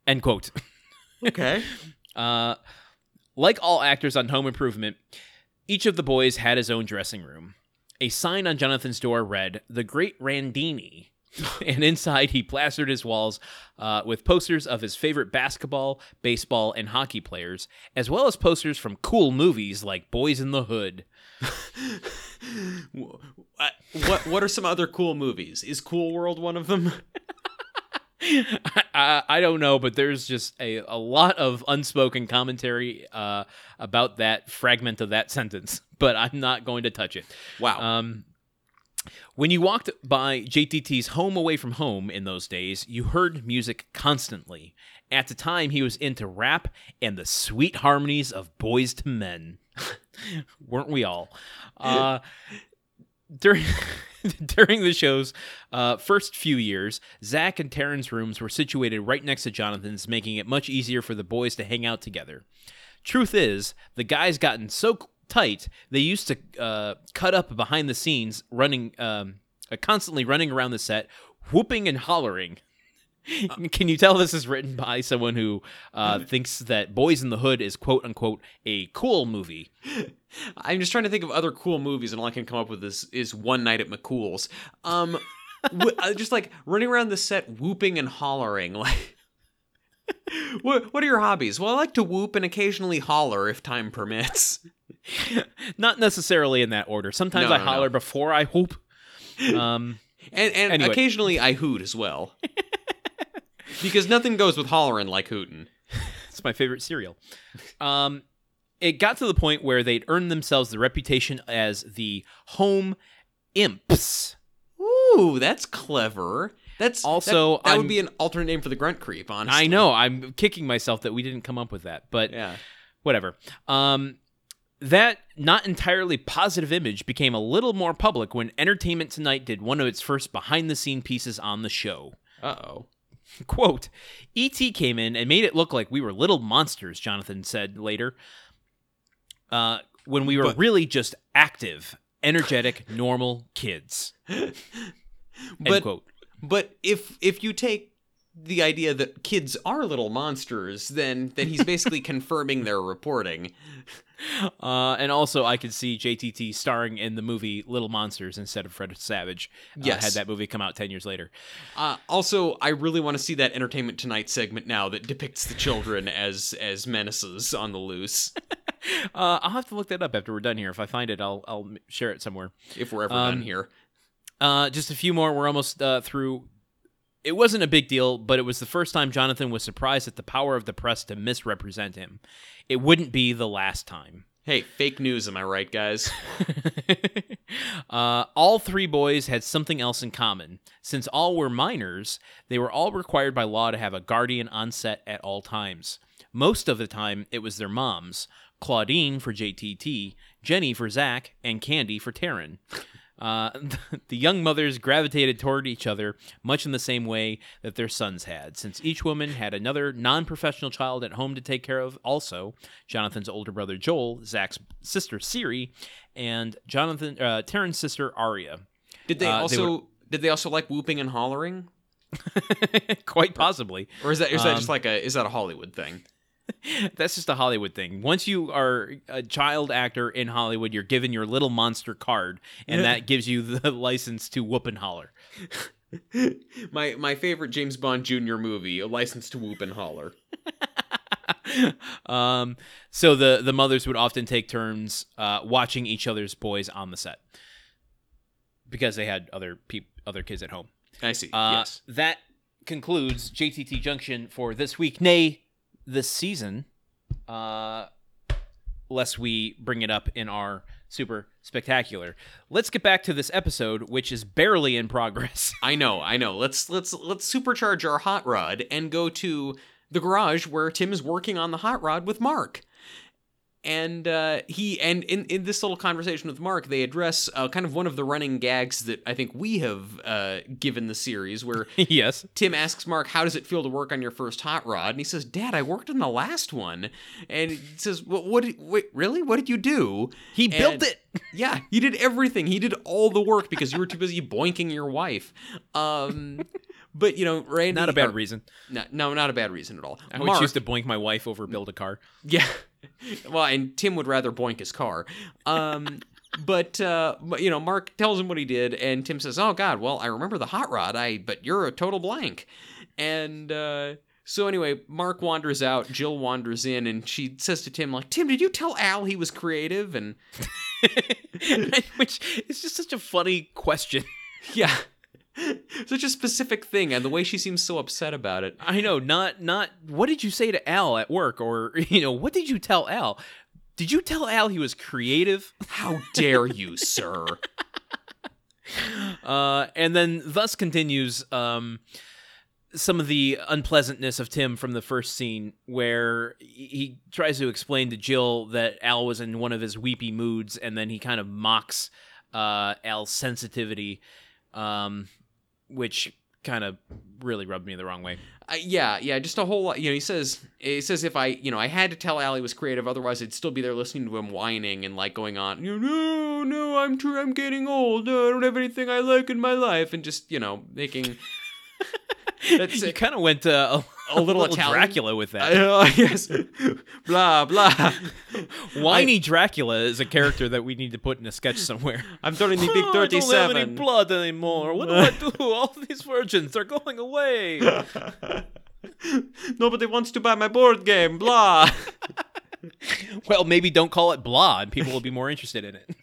End quote. Okay. Uh, like all actors on Home Improvement, each of the boys had his own dressing room. A sign on Jonathan's door read, The Great Randini. and inside, he plastered his walls uh, with posters of his favorite basketball, baseball, and hockey players, as well as posters from cool movies like Boys in the Hood. Wh- what what are some other cool movies? Is Cool World one of them? I, I don't know, but there's just a, a lot of unspoken commentary uh, about that fragment of that sentence, but I'm not going to touch it. Wow. Um, when you walked by JTT's home away from home in those days, you heard music constantly. At the time, he was into rap and the sweet harmonies of Boyz II Men. Weren't we all? Uh, during during the show's uh, first few years, Zach and Taran's rooms were situated right next to Jonathan's, making it much easier for the boys to hang out together. Truth is, the guys gotten so tight they used to uh, cut up behind the scenes, running um, uh, constantly running around the set, whooping and hollering. Can you tell this is written by someone who uh, thinks that Boys in the Hood is quote unquote a cool movie? I'm just trying to think of other cool movies, and all I can come up with is is One Night at McCool's. Um, uh, just like running around the set, whooping and hollering. Like, what what are your hobbies? Well, I like to whoop and occasionally holler if time permits. Not necessarily in that order. Sometimes No, I no, holler no. before I whoop. Um, And and Anyway. occasionally I hoot as well. because nothing goes with hollering like hooting. It's my favorite cereal. Um, it got to the point where they'd earned themselves the reputation as the home imps. Ooh, that's clever. That's Also, that, that would be an alternate name for the grunt creep. Honestly, I know I'm kicking myself that we didn't come up with that, but Yeah. whatever. Um, that not entirely positive image became a little more public when Entertainment Tonight did one of its first behind the scene pieces on the show. Uh oh. Quote, E.T. came in and made it look like we were little monsters, Jonathan said later. Uh, when we were But- really just active, energetic, normal kids. End But quote. but if if you take the idea that kids are little monsters, then then he's basically confirming their reporting. Uh, and also, I could see JTT starring in the movie Little Monsters instead of Fred Savage. Uh, Yes. Had that movie come out 10 years later. Uh, also, I really want to see that Entertainment Tonight segment now that depicts the children as as menaces on the loose. Uh, I'll have to look that up after we're done here. If I find it, I'll, I'll share it somewhere. If we're ever Um, done here. Uh, just a few more. We're almost uh, through. It wasn't a big deal, but it was the first time Jonathan was surprised at the power of the press to misrepresent him. It wouldn't be the last time. Hey, fake news, am I right, guys? uh, all three boys had something else in common. Since all were minors, they were all required by law to have a guardian on set at all times. Most of the time, it was their moms Claudine for JTT, Jenny for Zach, and Candy for Taran. Uh, the young mothers gravitated toward each other much in the same way that their sons had, since each woman had another non professional child at home to take care of. Also, Jonathan's older brother Joel, Zach's sister Siri, and Jonathan uh, Taran's sister Aria. Did they Uh, they also did they also like whooping and hollering? Quite possibly. Or is that is that Um, just like a is that a Hollywood thing? That's just a Hollywood thing. Once you are a child actor in Hollywood, you're given your little monster card, and that gives you the license to whoop and holler. my my favorite James Bond Jr. movie, A License to Whoop and Holler. um, so the the mothers would often take turns uh, watching each other's boys on the set because they had other peop- other kids at home. I see. Uh, yes. That concludes JTT Junction for this week, nay, this season. Uh, lest we bring it up in our super spectacular. Let's get back to this episode, which is barely in progress. I know, I know. Let's let's let's supercharge our hot rod and go to the garage where Tim is working on the hot rod with Mark. And uh, he and in, in this little conversation with Mark, they address uh, kind of one of the running gags that I think we have uh, given the series, where yes. Tim asks Mark, "How does it feel to work on your first hot rod?" And he says, "Dad, I worked on the last one." And he says, "What? What? Wait, really? What did you do?" He built it. Yeah, he did everything. He did all the work because you were too busy boinking your wife. Um, but you know, Randy. Not a bad or- reason. No, no, not a bad reason at all. I would Mark, choose to boink my wife over build a car. yeah. Well, and Tim would rather boink his car. Um, but uh, you know, Mark tells him what he did, and Tim says, "Oh God, well, I remember the hot rod. I but you're a total blank." And uh, so anyway, Mark wanders out. Jill wanders in, and she says to Tim, "Like Tim, did you tell Al he was creative?" And Which is just such a funny question. yeah. Such a specific thing, and the way she seems so upset about it. I know, not not what did you say to Al at work or you know, what did you tell Al? Did you tell Al he was creative? How dare you, sir? Uh, and then thus continues um, some of the unpleasantness of Tim from the first scene, where he tries to explain to Jill that Al was in one of his weepy moods, and then he kind of mocks uh, Al's sensitivity, um, which kind of really rubbed me the wrong way. Uh, yeah, yeah, just a whole lot. You know, he says he says if I, you know, I had to tell Allie was creative, otherwise I'd still be there listening to him whining and like going on. You know, no, no, I'm too, I'm getting old. No, I don't have anything I like in my life, and just you know making. That's you kind of went uh, a, a little, little Dracula with that. Uh, yes, blah blah. Whiny I, Dracula is a character that we need to put in a sketch somewhere. I'm turning the big thirty-seven. I don't have any blood anymore. What do I do? All these virgins are going away. Nobody wants to buy my board game. Blah. well, maybe don't call it blah, and people will be more interested in it.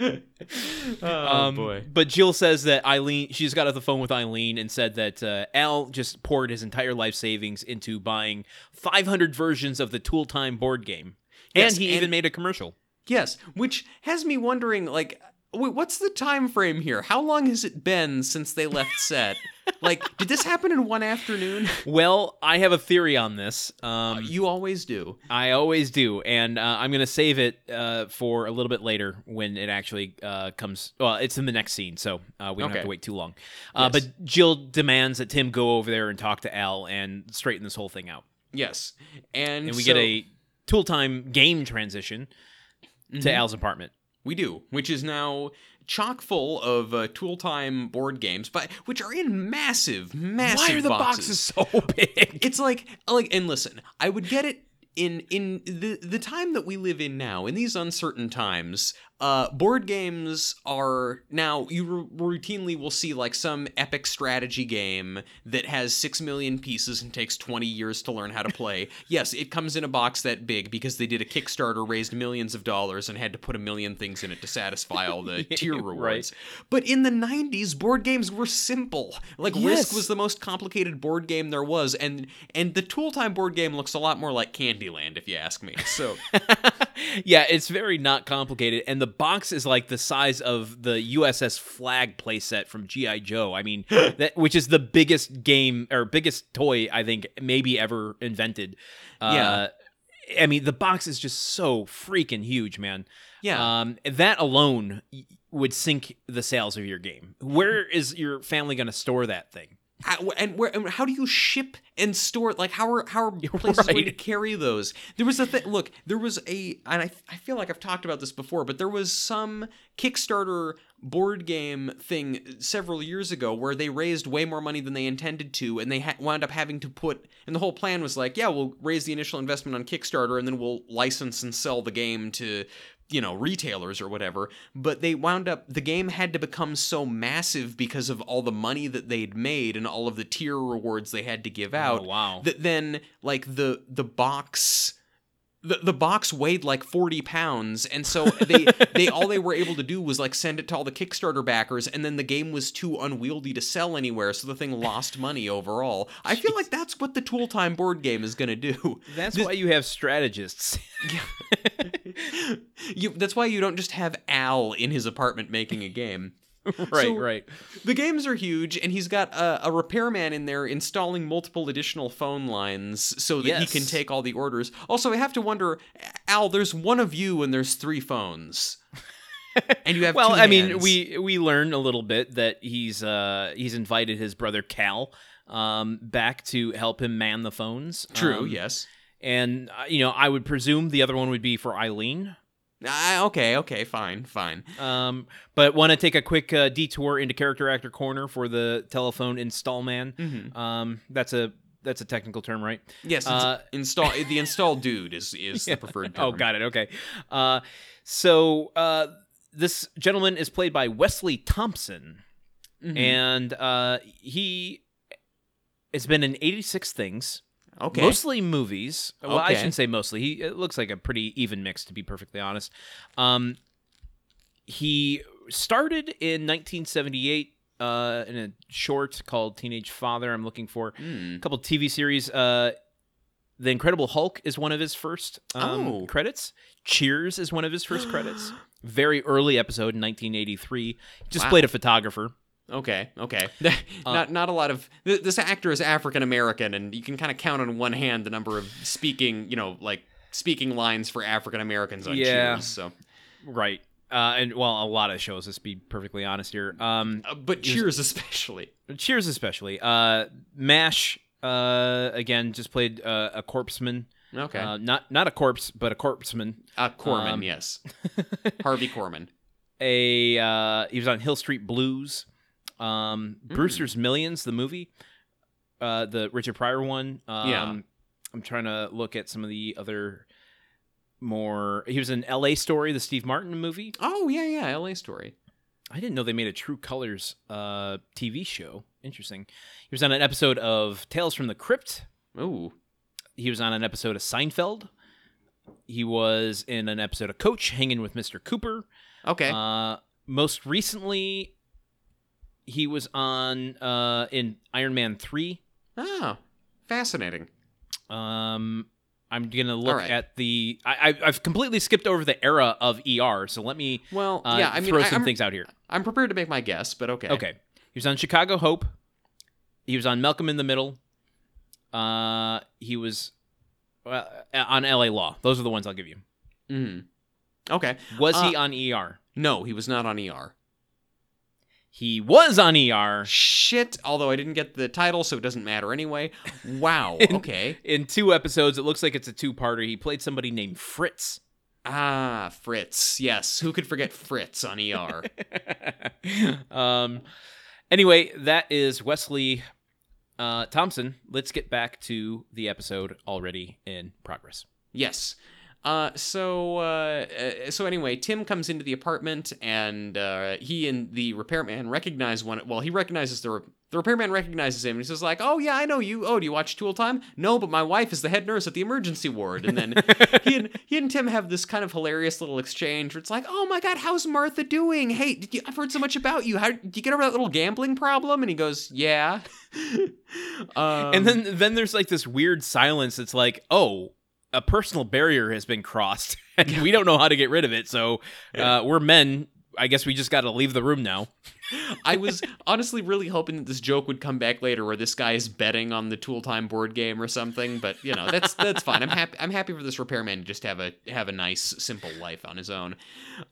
oh um, boy! But Jill says that Ilene, she just got off the phone with Ilene and said that uh, Al just poured his entire life savings into buying 500 versions of the Tool Time board game, yes, and he and, even made a commercial. Yes, which has me wondering, like, wait, what's the time frame here? How long has it been since they left set? like, did this happen in one afternoon? Well, I have a theory on this. Um, uh, you always do. I always do, and uh, I'm going to save it uh, for a little bit later when it actually uh, comes. Well, it's in the next scene, so uh, we don't okay. have to wait too long. Uh, yes. But Jill demands that Tim go over there and talk to Al and straighten this whole thing out. Yes, and and we so... get a tool time game transition mm-hmm. to Al's apartment. We do, which is now chock full of uh, Tool Time board games, but which are in massive, massive. Why are the boxes, boxes so big? It's like, like, and listen, I would get it in in the the time that we live in now in these uncertain times uh, board games are now you r- routinely will see like some epic strategy game that has six million pieces and takes 20 years to learn how to play yes it comes in a box that big because they did a kickstarter raised millions of dollars and had to put a million things in it to satisfy all the tier rewards right. but in the 90s board games were simple like yes. risk was the most complicated board game there was and and the tool time board game looks a lot more like candyland if you ask me so yeah it's very not complicated and the box is like the size of the USS Flagg playset from GI Joe. I mean, that which is the biggest game or biggest toy I think maybe ever invented. Yeah. Uh, I mean, the box is just so freaking huge, man. Yeah. Um, that alone would sink the sales of your game. Where is your family going to store that thing? How, and where and how do you ship and store like how are how are places right. going to carry those there was a thing look there was a and I, I feel like i've talked about this before but there was some kickstarter board game thing several years ago where they raised way more money than they intended to and they ha- wound up having to put and the whole plan was like yeah we'll raise the initial investment on kickstarter and then we'll license and sell the game to you know retailers or whatever but they wound up the game had to become so massive because of all the money that they'd made and all of the tier rewards they had to give oh, out oh, wow. that then like the the box the, the box weighed like 40 pounds and so they they all they were able to do was like send it to all the kickstarter backers and then the game was too unwieldy to sell anywhere so the thing lost money overall. I feel like that's what the tool time board game is going to do. That's why you have strategists you, that's why you don't just have al in his apartment making a game right, so right. The games are huge, and he's got a, a, repairman in there installing multiple additional phone lines so that yes. he can take all the orders. Also, I have to wonder, Al, there's one of you and there's three phones. and you have well, I mean, we we learn a little bit that he's uh he's invited his brother Cal um back to help him man the phones. True. Um, yes. And uh, you know, I would presume the other one would be for Ilene. Uh, okay, okay, fine, fine. Um, but want to take a quick uh, detour into character actor corner for the telephone install man. Mm-hmm. Um, that's a that's a technical term, right? Yes. Uh, install the install dude is is yeah. the preferred term. Oh, got it. Okay. Uh, so uh, this gentleman is played by Wesley Thompson, mm-hmm. and uh, he has been in 86 things. Okay. Mostly movies. Well, okay. I shouldn't say mostly. He it looks like a pretty even mix, to be perfectly honest. Um, he started in 1978 uh, in a short called Teenage Father. I'm looking for Hmm. a couple TV series. Uh, the Incredible Hulk is one of his first um, Oh. credits. Cheers is one of his first credits. Very early episode in 1983. Just Wow. played a photographer. Okay, okay. Uh, not not a lot of th- this actor is African American, and you can kind of count on one hand the number of speaking, you know, like speaking lines for African Americans on Yeah. Cheers. So, Right. Uh, and well, a lot of shows. Let's be perfectly honest here. Um, uh, but Cheers especially. Cheers, especially. Uh, Mash. Uh, again, just played uh, a corpseman. Okay, Uh, not not a corpse, but a corpseman. uh, Korman, um, yes, Harvey Korman. A uh, he was on Hill Street Blues. Um, Hmm. Brewster's Millions, the movie, uh, the Richard Pryor one. Um, Yeah. I'm trying to look at some of the other more. He was in L.A. Story, the Steve Martin movie. Oh yeah, yeah, L.A. Story. I didn't know they made a True Colors uh, TV show. Interesting. He was on an episode of Tales from the Crypt. Ooh, He was on an episode of Seinfeld. He was in an episode of Coach, hanging with Mr. Cooper. okay. Uh, most recently, he was on uh, in Iron Man three. oh, fascinating. Um, I'm gonna look right. at the. I, I've completely skipped over the era of ER, so let me Well, uh, yeah, I mean, throw some am things out here. I'm prepared to make my guess, but okay. Okay. He was on Chicago Hope. He was on Malcolm in the Middle. Uh, he was uh, on LA Law. Those are the ones I'll give you. Mm. Okay. Was he Uh, on ER? No, he was not on ER. He was on ER Shit. Although I didn't get the title, so it doesn't matter anyway. Wow. Okay. in two episodes. It looks like it's a two-parter. He played somebody named Fritz. Ah, Fritz. Yes. Who could forget Fritz on ER? um. Anyway, that is Wesley uh, Thompson. Let's get back to the episode already in progress. yes. Uh, so, uh, uh, so anyway, Tim comes into the apartment, and uh, he and the repairman recognize one. Well, he recognizes the re- the repairman recognizes him, and he says like, "Oh yeah, I know you. Oh, do you watch Tool Time? No, but my wife is the head nurse at the emergency ward." And then he and he and Tim have this kind of hilarious little exchange where it's like, "Oh my God, how's Martha doing? Hey, did you, I've heard so much about you. How did you get over that little gambling problem?" And he goes, "Yeah." um, and then then there's like this weird silence. It's like, oh, a personal barrier has been crossed, and we don't know how to get rid of it. So uh, we're men. I guess we just got to leave the room now. I was honestly really hoping that this joke would come back later, where this guy is betting on the Tool Time board game or something. But you know, that's that's fine. I'm happy. I'm happy for this repairman to just have a have a nice, simple life on his own.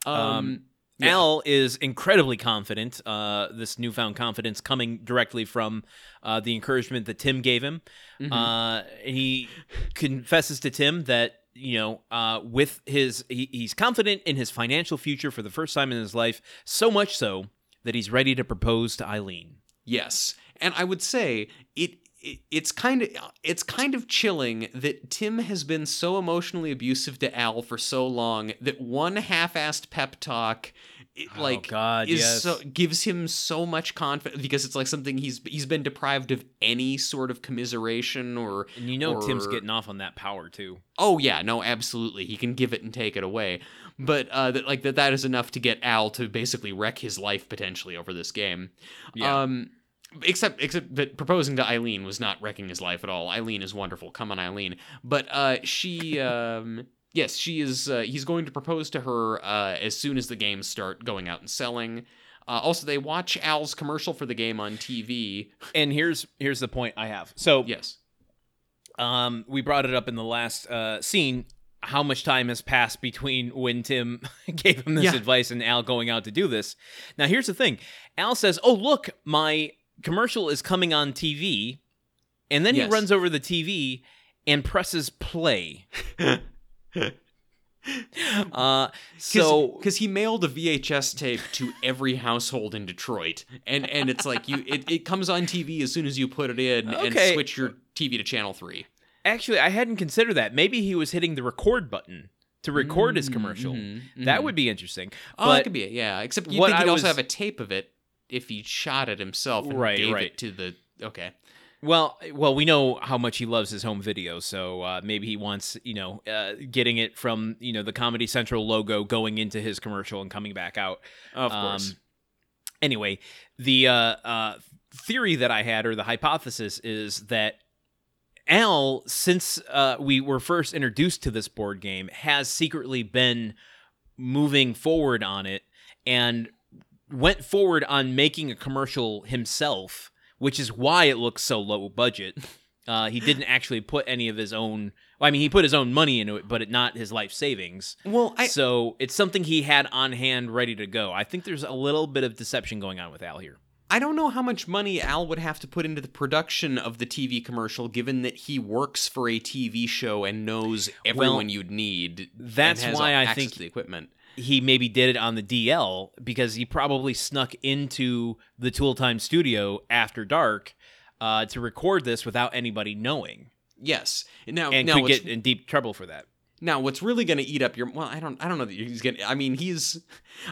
Um, Um, yeah. Al is incredibly confident. Uh, this newfound confidence coming directly from uh, the encouragement that Tim gave him. Mhm. Uh, he confesses to Tim that you know, uh, with his, he, he's confident in his financial future for the first time in his life. So much so that he's ready to propose to Ilene. Yes, and I would say it. It it's kind of it's kind of chilling that Tim has been so emotionally abusive to Al for so long that one half-assed pep talk, it, Oh, like God, is yes. so gives him so much confidence because it's like something he's he's been deprived of any sort of commiseration or And you know, Tim's getting off on that power too. oh yeah no absolutely he can give it and take it away but uh that like that that is enough to get Al to basically wreck his life potentially over this game Yeah. um except except that proposing to Ilene was not wrecking his life at all Ilene is wonderful come on Eileen but uh she um yes she is uh, he's going to propose to her uh as soon as the games start going out and selling uh, also, they watch Al's commercial for the game on TV. And here's here's the point I have. So Yes. um, we brought it up in the last uh, scene. How much time has passed between when Tim gave him this Yeah. advice and Al going out to do this? Now, here's the thing Al says, Oh, look, my commercial is coming on TV. And then Yes. he runs over the TV and presses play. uh, so, because he mailed a VHS tape to every household in Detroit, and and it's like you it, it comes on TV as soon as you put it in and switch your TV to channel three. actually, I hadn't considered that. Maybe he was hitting the record button to record his commercial. Mhm, That mhm. would be interesting. oh, but that could be it. Yeah, except you think he'd I also have a tape of it if he shot it himself and Right, gave right. it to the okay. Well, well, we know how much he loves his home video, so uh, maybe he wants, you know, uh, getting it from you know the Comedy Central logo going into his commercial and coming back out. Of Um, course. anyway, the uh, uh, theory that I had, or the hypothesis, is that Al, since uh, we were first introduced to this board game, has secretly been moving forward on it and went forward on making a commercial himself, which is why it looks so low budget. Uh, he didn't actually put any of his own. Well, I mean, he put his own money into it, but it, not his life savings. Well, I so it's something he had on hand, ready to go. I think there's a little bit of deception going on with Al here. I don't know how much money Al would have to put into the production of the TV commercial, given that he works for a TV show and knows everyone Well, you'd need. that's why I think- the equipment. He maybe did it on the DL because he probably snuck into the Tool Time studio after dark uh, to record this without anybody knowing, Yes. Now, and now could get in deep trouble for that. now what's really going to eat up your well, I don't, I don't know that he's going. to I mean, he's,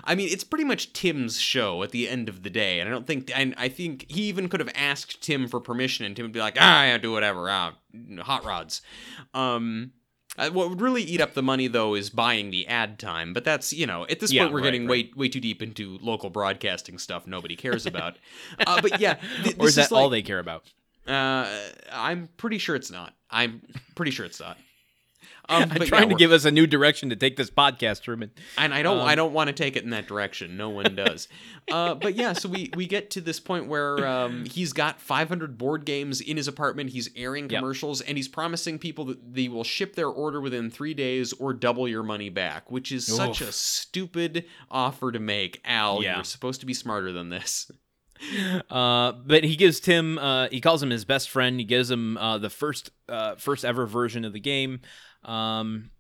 I mean, it's pretty much Tim's show at the end of the day, and I don't think, and I think he even could have asked Tim for permission, and Tim would be like, ah, yeah, do whatever, ah, hot rods. Um, uh, what would really eat up the money though is buying the ad time, but that's you know at this Yeah, point we're right, getting right. way way too deep into local broadcasting stuff nobody cares about. uh, but yeah, th- Or is that like, all they care about? Uh, I'm pretty sure it's not. I'm pretty sure it's not. Um, I'm but yeah, trying to give us a new direction to take this podcast, Truman. and I don't um, I don't want to take it in that direction. No one does. uh, but yeah, so we we get to this point where um, he's got 500 board games in his apartment. He's airing Yep. commercials and he's promising people that they will ship their order within three days or double your money back, which is such a stupid offer to make. Al, Yeah. you're supposed to be smarter than this. Uh, but he gives Tim, uh, he calls him his best friend. He gives him uh, the first, uh, first ever version of the game. Um,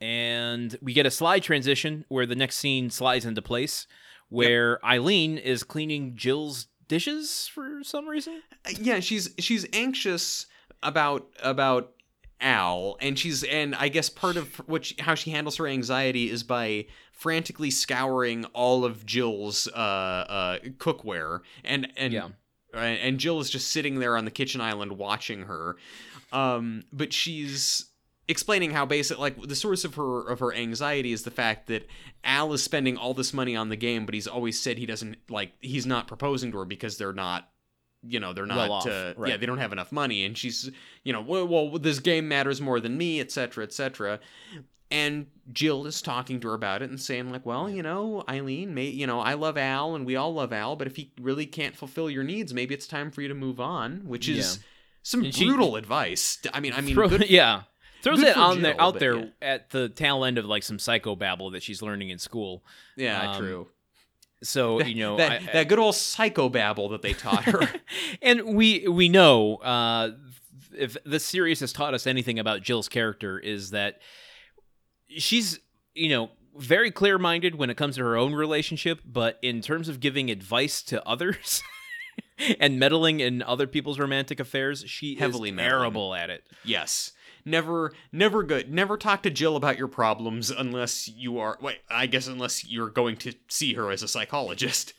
and we get a slide transition where the next scene slides into place, where Ilene is cleaning Jill's dishes for some reason. yeah she's she's anxious about about al and she's and i guess part of what she, how she handles her anxiety is by frantically scouring all of jill's uh uh cookware and and Yeah. and and jill is just sitting there on the kitchen island watching her um but she's explaining how basic like the source of her of her anxiety is the fact that Al is spending all this money on the game but he's always said he doesn't like he's not proposing to her because they're not you know they're not Well off, uh, right. yeah they don't have enough money and she's you know well, well this game matters more than me etc etc and Jill is talking to her about it and saying like well you know Ilene may you know I love Al and we all love Al but if he really can't fulfill your needs maybe it's time for you to move on which is Yeah. some And she- brutal advice I mean I mean Throw- good yeah. Throws it on there, out but there yeah. at the tail end of like some psychobabble that she's learning in school. yeah Um, true So you know that, I- that good old psychobabble that they taught her. and we we know uh, if this series has taught us anything about Jill's character is that she's you know very clear minded when it comes to her own relationship, but in terms of giving advice to others. And meddling in other people's romantic affairs, she Heavily is meddling. terrible at it. yes. Never never good. Never talk to Jill about your problems unless you are wait, I guess unless you're going to see her as a psychologist.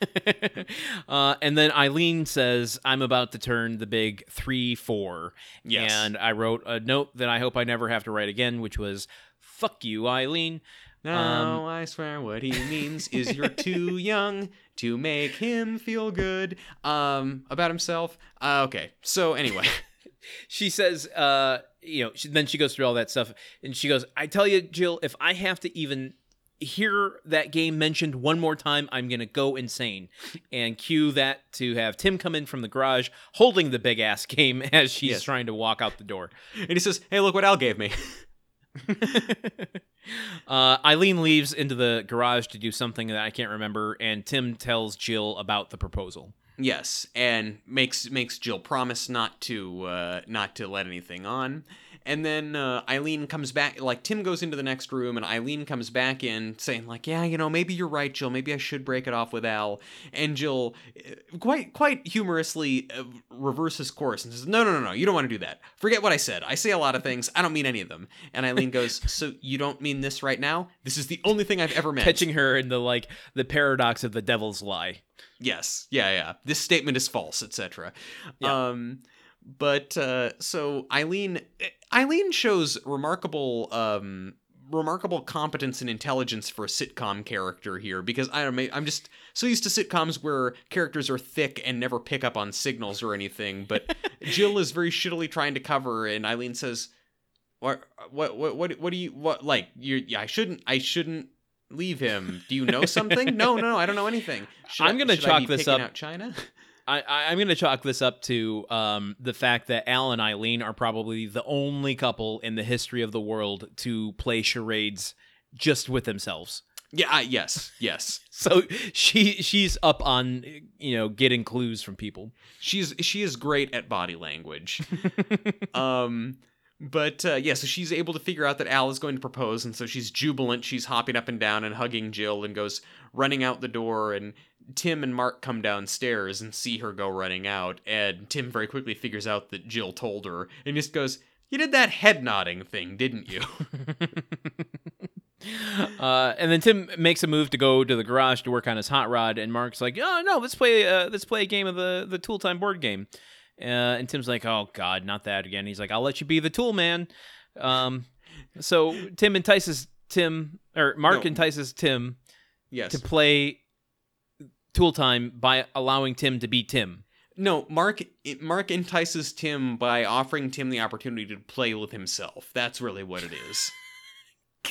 uh, and then Ilene says, I'm about to turn the big 3 4. Yes. And I wrote a note that I hope I never have to write again, which was, Fuck you, Ilene. No, Um, I swear what he means is you're too young to make him feel good um about himself. Uh, okay. So anyway, She says, uh, you know, she, then she goes through all that stuff. And she goes, I tell you, Jill, if I have to even hear that game mentioned one more time, I'm going to go insane. And cue that to have Tim come in from the garage holding the big ass game as she's Yes. trying to walk out the door. and he says, "Hey, look what Al gave me." uh, Ilene leaves into the garage to do something that I can't remember, and Tim tells Jill about the proposal. Yes, and makes makes Jill promise not to uh, not to let anything on. And then uh, Ilene comes back. Like Tim goes into the next room, and Ilene comes back in, saying like, "Yeah, you know, maybe you're right, Jill. Maybe I should break it off with Al." And Jill, uh, quite quite humorously, uh, reverses course and says, "No, no, no, no. You don't want to do that. Forget what I said. I say a lot of things. I don't mean any of them." And Ilene goes, "So you don't mean this right now? This is the only thing I've ever meant." Catching her in the like the paradox of the devil's lie. Yes. Yeah, yeah. This statement is false, etc. Yeah. Um but uh so Ilene Ilene shows remarkable um remarkable competence and intelligence for a sitcom character here because I don't I'm just so used to sitcoms where characters are thick and never pick up on signals or anything. But Jill is very shittily trying to cover, and Ilene says, "What? What? What? What? What do you? What? Like you? I shouldn't. I shouldn't." Leave him. Do you know something? no, no, no, I don't know anything. Should I'm gonna I chalk this up- China. I, I'm going to chalk this up to um, the fact that Al and Ilene are probably the only couple in the history of the world to play charades just with themselves. Yeah. Uh, yes. Yes. So she she's up on you know getting clues from people. She's she is great at body language. um but uh, yeah, so she's able to figure out that Al is going to propose, and so she's jubilant. She's hopping up and down and hugging Jill, and goes running out the door. And Tim and Mark come downstairs and see her go running out. And Tim very quickly figures out that Jill told her, and just goes, "You did that head nodding thing, didn't you?" Uh, and then Tim makes a move to go to the garage to work on his hot rod, and Mark's like, "Oh no, let's play uh, let's play a game of the the Tool Time board game." Uh, and Tim's like, "Oh God, not that again." He's like, "I'll let you be the tool man." Um, so Tim entices Tim or Mark No. entices Tim yes. to play Tool Time by allowing Tim to be Tim. No, Mark Mark entices Tim by offering Tim the opportunity to play with himself. That's really what it is.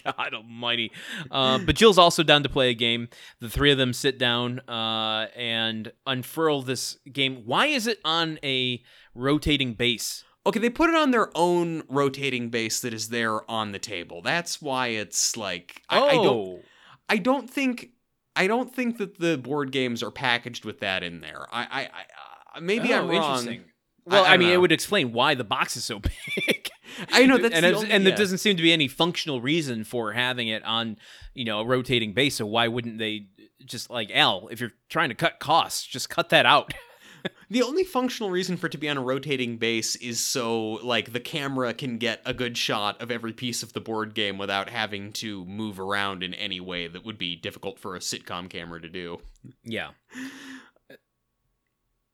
God Almighty! Uh, but Jill's also down to play a game. The three of them sit down uh, and unfurl this game. Why is it on a rotating base? Okay, they put it on their own rotating base that is there on the table. That's why it's like I, I don't Oh. I don't think I don't think that the board games are packaged with that in there. I I, I uh, maybe Oh, I'm wrong. Well, I I, don't mean, it would explain why the box is so big. I know that's and the only- and yeah. there doesn't seem to be any functional reason for having it on, you know, a rotating base. So why wouldn't they just like L? If you're trying to cut costs, just cut that out. The only functional reason for it to be on a rotating base is so like the camera can get a good shot of every piece of the board game without having to move around in any way that would be difficult for a sitcom camera to do. yeah.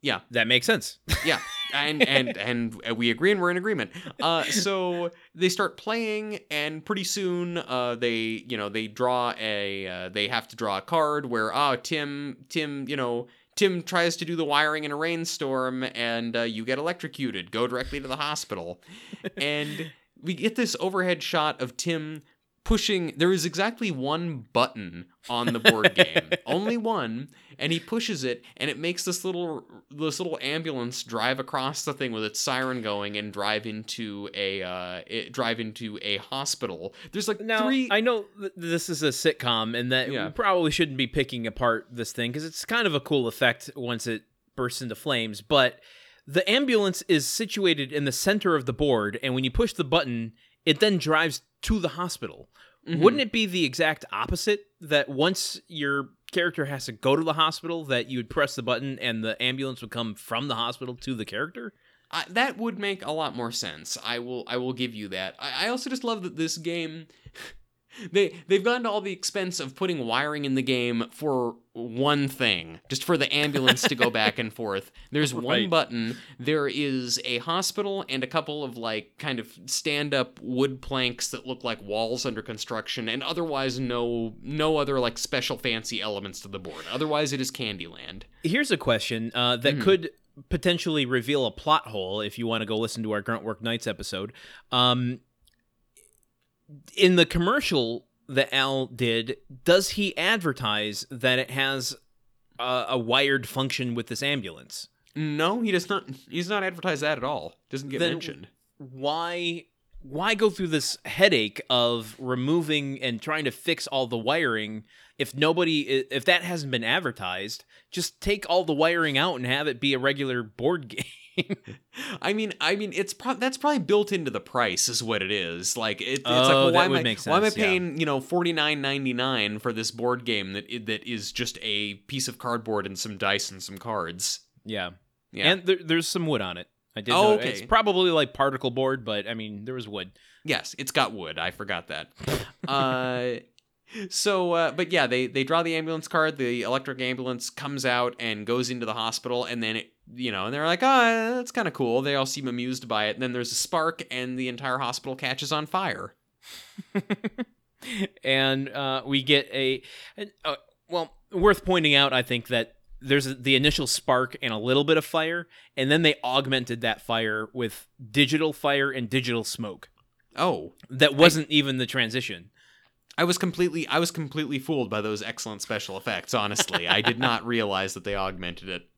Yeah. That makes sense. Yeah, and and and we agree and we're in agreement. Uh, so they start playing, and pretty soon, uh, they you know they draw a uh, they have to draw a card where oh Tim Tim you know Tim tries to do the wiring in a rainstorm, and uh, you get electrocuted. Go directly to the hospital, and we get this overhead shot of Tim pushing there is exactly one button on the board game only one and he pushes it and it makes this little this little ambulance drive across the thing with its siren going and drive into a uh it, drive into a hospital there's like Now, three I know th- this is a sitcom and that Yeah. we probably shouldn't be picking apart this thing because it's kind of a cool effect once it bursts into flames, but the ambulance is situated in the center of the board, and when you push the button, it then drives to the hospital. Mhm. Wouldn't it be the exact opposite that once your character has to go to the hospital, that you would press the button and the ambulance would come from the hospital to the character? I, that would make a lot more sense. I will I will give you that. I, I also just love that this game they they've gone to all the expense of putting wiring in the game for one thing, just for the ambulance to go back and forth. There's one button. There is a hospital and a couple of like kind of stand-up wood planks that look like walls under construction and otherwise no no other like special fancy elements to the board. Otherwise it is Candyland. Here's a question uh, that Mhm. could potentially reveal a plot hole if you want to go listen to our Gruntwork Nights episode. Um, in the commercial that Al did, does he advertise that it has a, a wired function with this ambulance? No, he does not he's not advertised that at all. Doesn't get Then- mentioned. Why? Why go through this headache of removing and trying to fix all the wiring if nobody if that hasn't been advertised? Just take all the wiring out and have it be a regular board game. I mean, I mean, it's pro- that's probably built into the price, is what it is. Like, it, it's Oh, like, well, why am I make why am I sense, yeah. paying you know forty nine ninety nine for this board game that that is just a piece of cardboard and some dice and some cards? yeah. Yeah, And there, there's some wood on it. I did. Oh, know- okay. It's probably like particle board, but I mean, there was wood. yes, it's got wood. I forgot that. uh, so, uh, but yeah, they they draw the ambulance card. The electric ambulance comes out and goes into the hospital, and then it. You know, and they're like, oh, that's kind of cool. They all seem amused by it. And then there's a spark, and the entire hospital catches on fire. and uh, we get a, uh, well, worth pointing out, I think that there's the initial spark and a little bit of fire, and then they augmented that fire with digital fire and digital smoke. Oh, That wasn't even the transition. I was completely I was completely fooled by those excellent special effects. Honestly, I did not realize that they augmented it.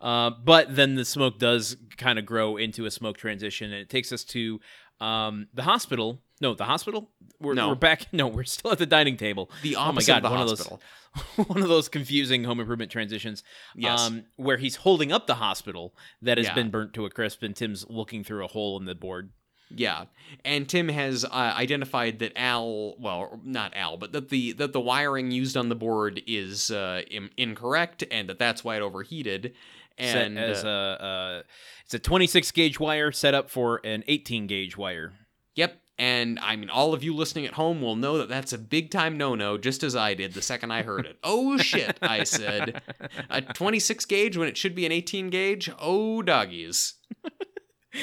Uh, but then the smoke does kind of grow into a smoke transition, and it takes us to um, the hospital. No, the hospital. We're, No. we're back. No, we're still at the dining table. The Oh my opposite God, of the one of hospital. those one of those confusing home improvement transitions. Yes. Um, where he's holding up the hospital that has Yeah. been burnt to a crisp, and Tim's looking through a hole in the board. Yeah, and Tim has uh, identified that Al, well, not Al, but that the that the wiring used on the board is uh, Im- incorrect, and that that's why it overheated. Set And as uh, a uh, it's a 26 gauge wire set up for an 18 gauge wire. yep, and I mean, all of you listening at home will know that that's a big time no no, just as I did the second I heard it. oh shit, I said, a 26 gauge when it should be an 18 gauge. Oh doggies.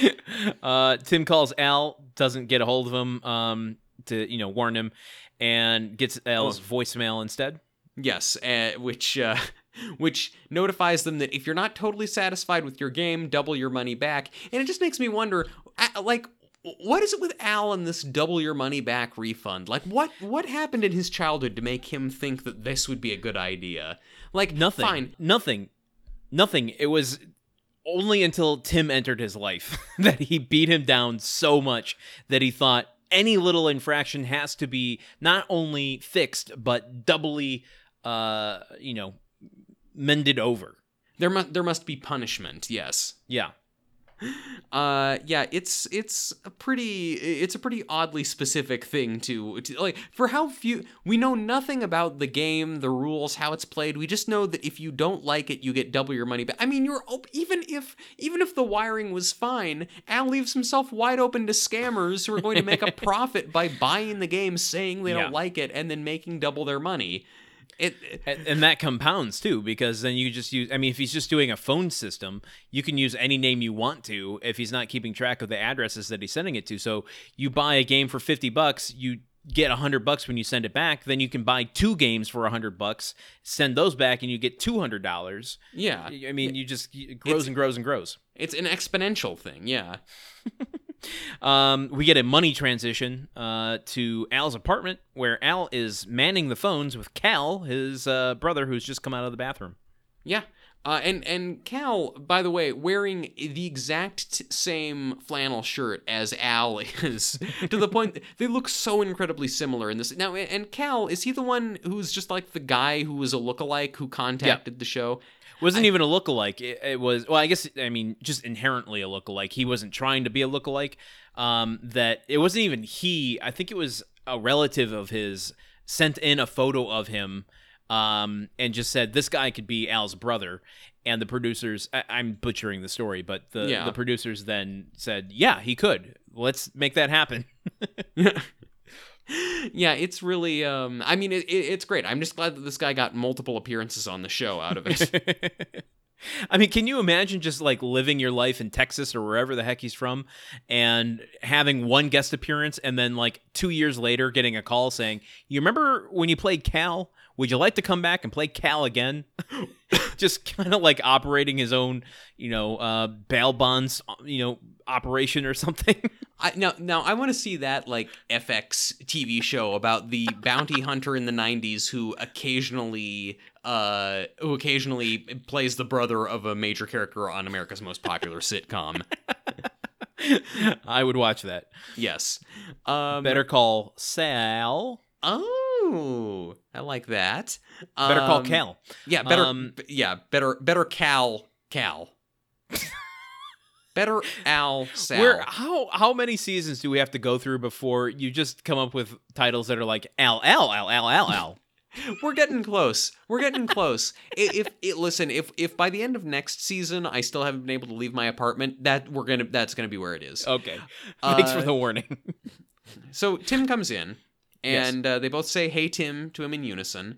uh, Tim calls Al, doesn't get a hold of him um, to you know warn him, and gets Al's voicemail instead. Yes, uh, which uh, which notifies them that if you're not totally satisfied with your game, double your money back. And it just makes me wonder, like, what is it with Al and this double your money back refund? Like, what what happened in his childhood to make him think that this would be a good idea? Like, Nothing. Fine, Nothing. Nothing. It was only until Tim entered his life that he beat him down so much that he thought any little infraction has to be not only fixed but doubly, uh, you know, mended over. there must there must be punishment. Yes. Yeah. Uh yeah, it's it's a pretty it's a pretty oddly specific thing to, to like for how few we know nothing about the game, the rules, how it's played. We just know that if you don't like it, you get double your money back. I mean, you're op- even if even if the wiring was fine, Al leaves himself wide open to scammers who are going to make a profit by buying the game, saying they Yeah. don't like it, and then making double their money. It and, and that compounds too because then you just use i mean if he's just doing a phone system you can use any name you want to if he's not keeping track of the addresses that he's sending it to so you buy a game for 50 bucks you get 100 bucks when you send it back then you can buy two games for 100 bucks send those back and you get $200 yeah, i mean you just it grows and grows and grows it's an exponential thing. Yeah. Um, we get a money transition uh, to Al's apartment where Al is manning the phones with Cal, his uh, brother, who's just come out of the bathroom. Yeah. Uh, and and Cal, by the way, wearing the exact same flannel shirt as Al is, to the point they look so incredibly similar in this. Now, and Cal is he the one who's just like the guy who was a lookalike who contacted the show? Wasn't even a lookalike. It, it was well, I guess I mean just inherently a lookalike. He wasn't trying to be a lookalike. Um, that it wasn't even he. I think it was a relative of his sent in a photo of him, um, and just said this guy could be Al's brother. And the producers, I, I'm butchering the story, but the Yeah. the producers then said, yeah, he could. Let's make that happen. yeah, it's really. Um, I mean, it, it, it's great. I'm just glad that this guy got multiple appearances on the show out of it. I mean, can you imagine just like living your life in Texas or wherever the heck he's from and having one guest appearance and then like two years later getting a call saying, You remember when you played Cal? Would you like to come back and play Cal again? just kind of like operating his own, you know, uh, bail bonds, you know, operation or something. I, now, now I want to see that like FX TV show about the bounty hunter in the '90s who occasionally, uh, who occasionally plays the brother of a major character on America's Most Popular sitcom. I would watch that. Yes. Um, Better call Sal. Oh, I like that. Better call Um, Cal. Yeah, better. Um, yeah, better. Better Cal. Cal. better Al. Sal. Where how how many seasons do we have to go through before you just come up with titles that are like Al Al Al Al Al Al? We're getting close. We're getting close. I- if, it listen, if if by the end of next season I still haven't been able to leave my apartment, that we're gonna that's gonna be where it is. Okay, thanks for Uh, the warning. So Tim comes in, Yes. and uh, they both say "Hey Tim" to him in unison,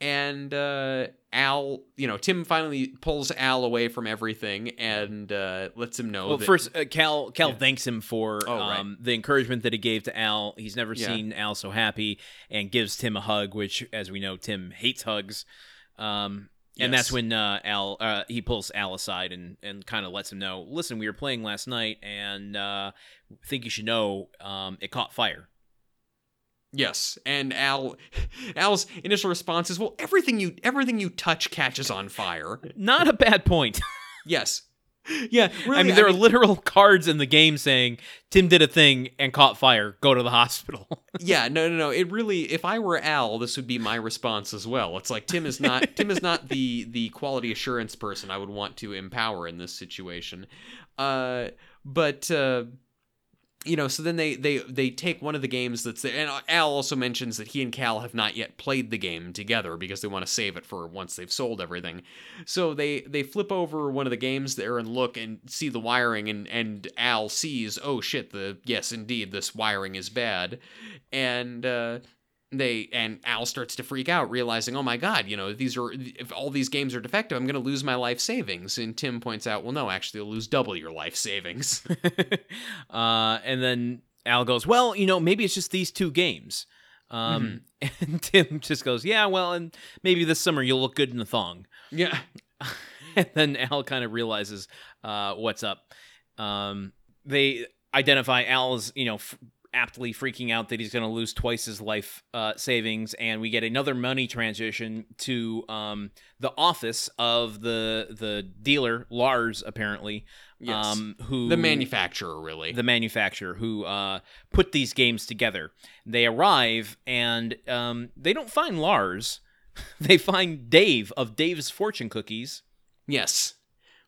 and uh, Al, you know, Tim finally pulls Al away from everything and uh, lets him know. Well, that, first, uh, Cal Cal Yeah. thanks him for Oh, right. um, the encouragement that he gave to Al. He's never Yeah. seen Al so happy, and gives Tim a hug, which, as we know, Tim hates hugs. Um, and that's when uh, Al uh, he pulls Al aside and and kind of lets him know, listen, we were playing last night, and uh, think you should know um, it caught fire. Yes, and Al, Al's initial response is, "Well, everything you everything you touch catches on fire." Not a bad point. Yes, yeah. Really, I mean, there are literal cards in the game saying Tim did a thing and caught fire. Go to the hospital. yeah, no, no, no. It really, if I were Al, this would be my response as well. It's like Tim is not Tim is not the the quality assurance person I would want to empower in this situation. Uh, but uh, you know, so then they they they take one of the games that's there, and Al also mentions that he and Cal have not yet played the game together because they want to save it for once they've sold everything. So they they flip over one of the games there and look and see the wiring, and and Al sees, oh shit, the yes indeed this wiring is bad, and. uh they and Al starts to freak out, realizing, "Oh my God, you know, these are if all these games are defective, I'm going to lose my life savings." And Tim points out, "Well, no, actually, you'll lose double your life savings." uh, and then Al goes, "Well, you know, maybe it's just these two games." Um, And Tim just goes, "Yeah, well, and maybe this summer you'll look good in a thong." yeah, and then Al kind of realizes uh, what's up. Um, they identify Al's, you know, f- aptly freaking out that he's going to lose twice his life uh, savings, and we get another money transition to um, the office of the the dealer Lars, apparently, yes, um, who the manufacturer really. the manufacturer who uh, put these games together. They arrive and um, they don't find Lars. They find Dave of Dave's Fortune Cookies. yes,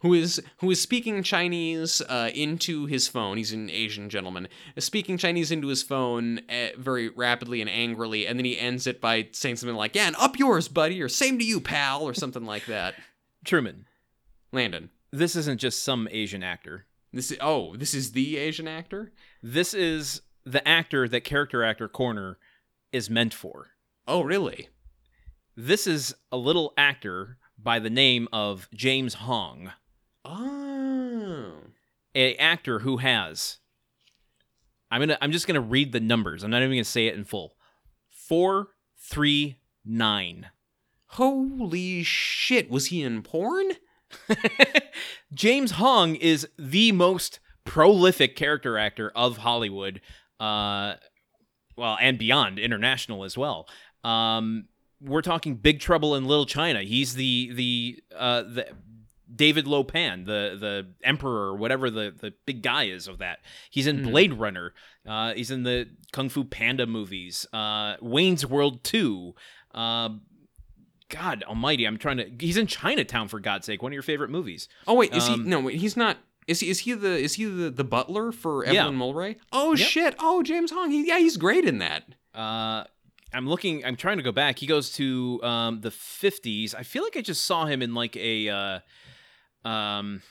who is who is speaking Chinese uh, into his phone. He's an Asian gentleman, speaking Chinese into his phone uh, very rapidly and angrily, and then he ends it by saying something like, "Yeah, and up yours, buddy," or "Same to you, pal," or something like that. Truman, Landon, this isn't just some Asian actor. this is oh, this is the Asian actor. This is the actor that Character Actor Corner is meant for. Oh, really? This is a little actor by the name of James Hong, Oh. a actor who has I'm to I'm just going to read the numbers. I'm not even going to say it in full. 439. Holy shit, was he in porn? James Hong is the most prolific character actor of Hollywood, uh, well, and beyond, international as well. Um, we're talking Big Trouble in Little China. He's the the uh, the David Lo Pan, the the emperor, or whatever the the big guy is of that. He's in Mhm. Blade Runner. Uh, he's in the Kung Fu Panda movies. Uh, Wayne's World Two. Uh, God Almighty, I'm trying to. He's in Chinatown for God's sake. One of your favorite movies. Oh wait, is Um, he no, wait, he's not is he is he the is he the, the butler for Yeah. Evelyn Mulwray? Oh Yep. shit. Oh, James Hong. He, yeah, he's great in that. Uh, I'm looking. I'm trying to go back. He goes to um, the 50s. I feel like I just saw him in like a, uh, um,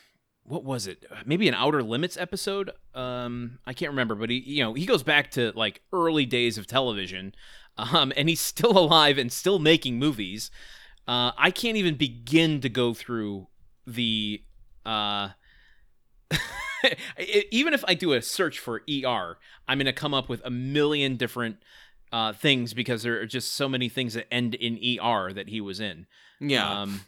what was it? Maybe an Outer Limits episode. Um, I can't remember, but he, you know, he goes back to like early days of television. Um, and he's still alive and still making movies. Uh, I can't even begin to go through the, uh. even if I do a search for ER, I'm going to come up with a million different uh, things because there are just so many things that end in ER that he was in. Yeah. Um,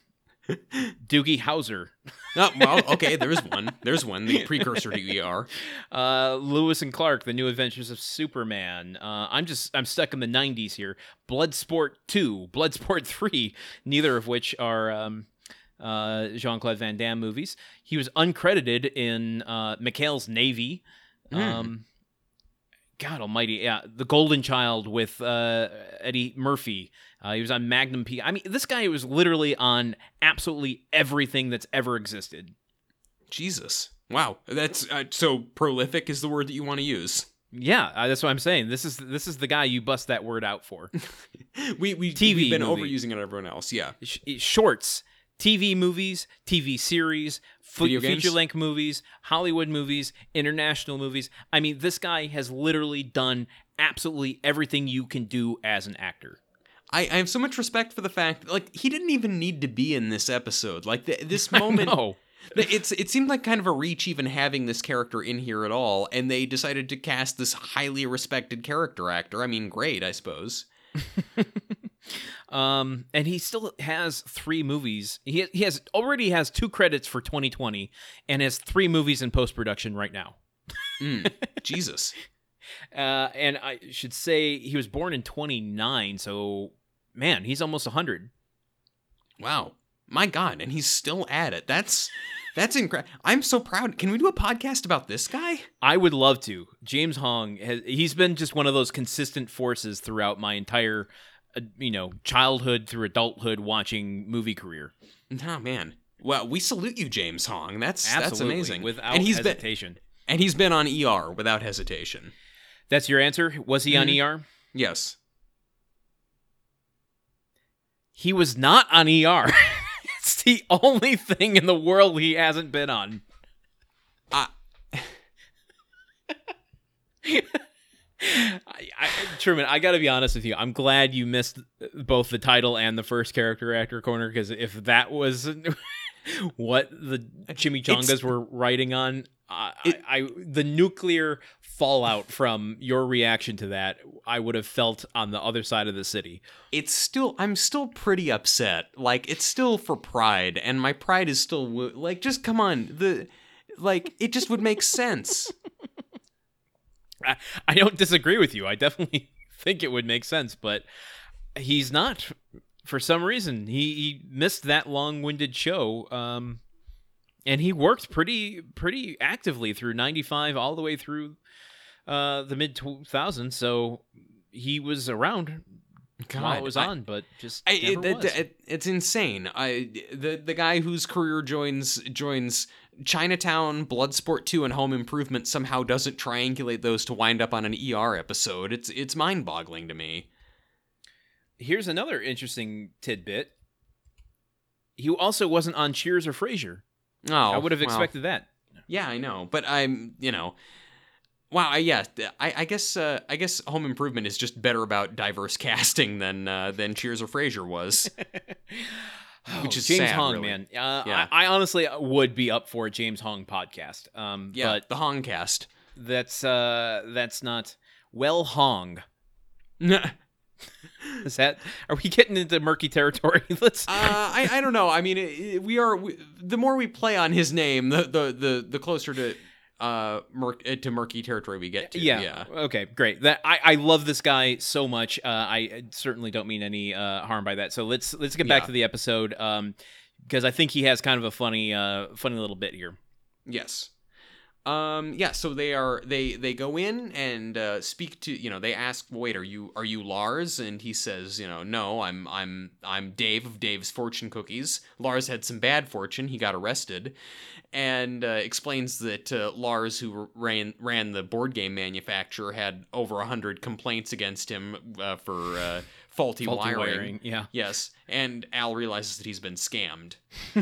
Doogie Howser, oh, well, okay, there's one. There's one. The precursor to ER. uh, Lois and Clark, The New Adventures of Superman. Uh, I'm just I'm stuck in the 90s here. Bloodsport 2, Bloodsport 3, neither of which are um, uh, Jean Claude Van Damme movies. He was uncredited in uh, McHale's Navy. Hmm. Um, God Almighty, yeah, The Golden Child with uh, Eddie Murphy. Uh, he was on Magnum P. I mean, this guy was literally on absolutely everything that's ever existed. Jesus. Wow. That's uh, so prolific is the word that you want to use. Yeah, uh, that's what I'm saying. This is this is the guy you bust that word out for. We we TV we've been movie. overusing it on everyone else. Yeah. Sh- shorts, TV movies, TV series, Video feature length movies, Hollywood movies, international movies. I mean, this guy has literally done absolutely everything you can do as an actor. I, I have so much respect for the fact that, like he didn't even need to be in this episode. Like the, this moment, it's it seemed like kind of a reach even having this character in here at all, and they decided to cast this highly respected character actor. I mean, great, I suppose. um, and he still has three movies. He he has already has two credits for 2020, and has three movies in post production right now. Mm, Jesus. Uh, and I should say he was born in 29, so man, he's almost 100. Wow. My God, and he's still at it. That's that's incredible. I'm so proud. Can we do a podcast about this guy? I would love to. James Hong has he's been just one of those consistent forces throughout my entire uh, you know, childhood through adulthood watching movie career. Oh man. Well, we salute you, James Hong. That's that's amazing. Without and he's hesitation. been and he's been on ER without hesitation. That's your answer? Was he Mhm. on ER? Yes. He was not on ER. it's the only thing in the world he hasn't been on. Uh, I, I, Truman, I got to be honest with you. I'm glad you missed both the title and the first character actor corner because if that was what the chimichangas It's- were writing on, I, It- I, I the nuclear fallout from your reaction to that, I would have felt on the other side of the city. it's still I'm still pretty upset. Like it's still for pride and my pride is still wo- like just come on. The like it just would make sense. I, I don't disagree with you. I definitely think it would make sense, but he's not. For some reason, he, he missed that long-winded show, um, and he worked pretty pretty actively through '95 all the way through uh, the mid 2000s. So he was around while it was I- on, but just I, it, was. it- it- it's insane. I the the guy whose career joins joins Chinatown, Bloodsport 2, and Home Improvement somehow doesn't triangulate those to wind up on an ER episode. It's it's mind boggling to me. Here's another interesting tidbit. He also wasn't on Cheers or Frasier. Oh, I would have well, expected that. Yeah, I know, but I'm you know. Wow, I, yeah, I, I guess uh, I guess Home Improvement is just better about diverse casting than uh, than Cheers or Frasier was. Which is James sad, Hong, really. man. Uh, Yeah. I, I honestly would be up for a James Hong podcast. Um, Yeah, but the Hongcast. that's uh, that's not well Hong. Is that? Are we getting into murky territory? Let's. Uh, I, I don't know. I mean, it, it- we are. We, the more we play on his name, the the the, the closer to uh mur- uh, to murky territory we get to. yeah. yeah. Okay. Great. That I, I love this guy so much. Uh, I certainly don't mean any uh, harm by that. So let's let's get back Yeah. to the episode. Um, because I think he has kind of a funny uh funny little bit here. Yes. Um. Yeah. So they are. They they go in and uh, speak to. You know. They ask, "Wait, are you are you Lars?" And he says, "You know, no, I'm I'm I'm Dave of Dave's Fortune Cookies. Lars had some bad fortune. He got arrested." And uh, explains that uh, Lars, who ran ran the board game manufacturer, had over a hundred complaints against him uh, for uh, faulty, Faulty wiring. Yeah. Yes, and Al realizes that he's been scammed.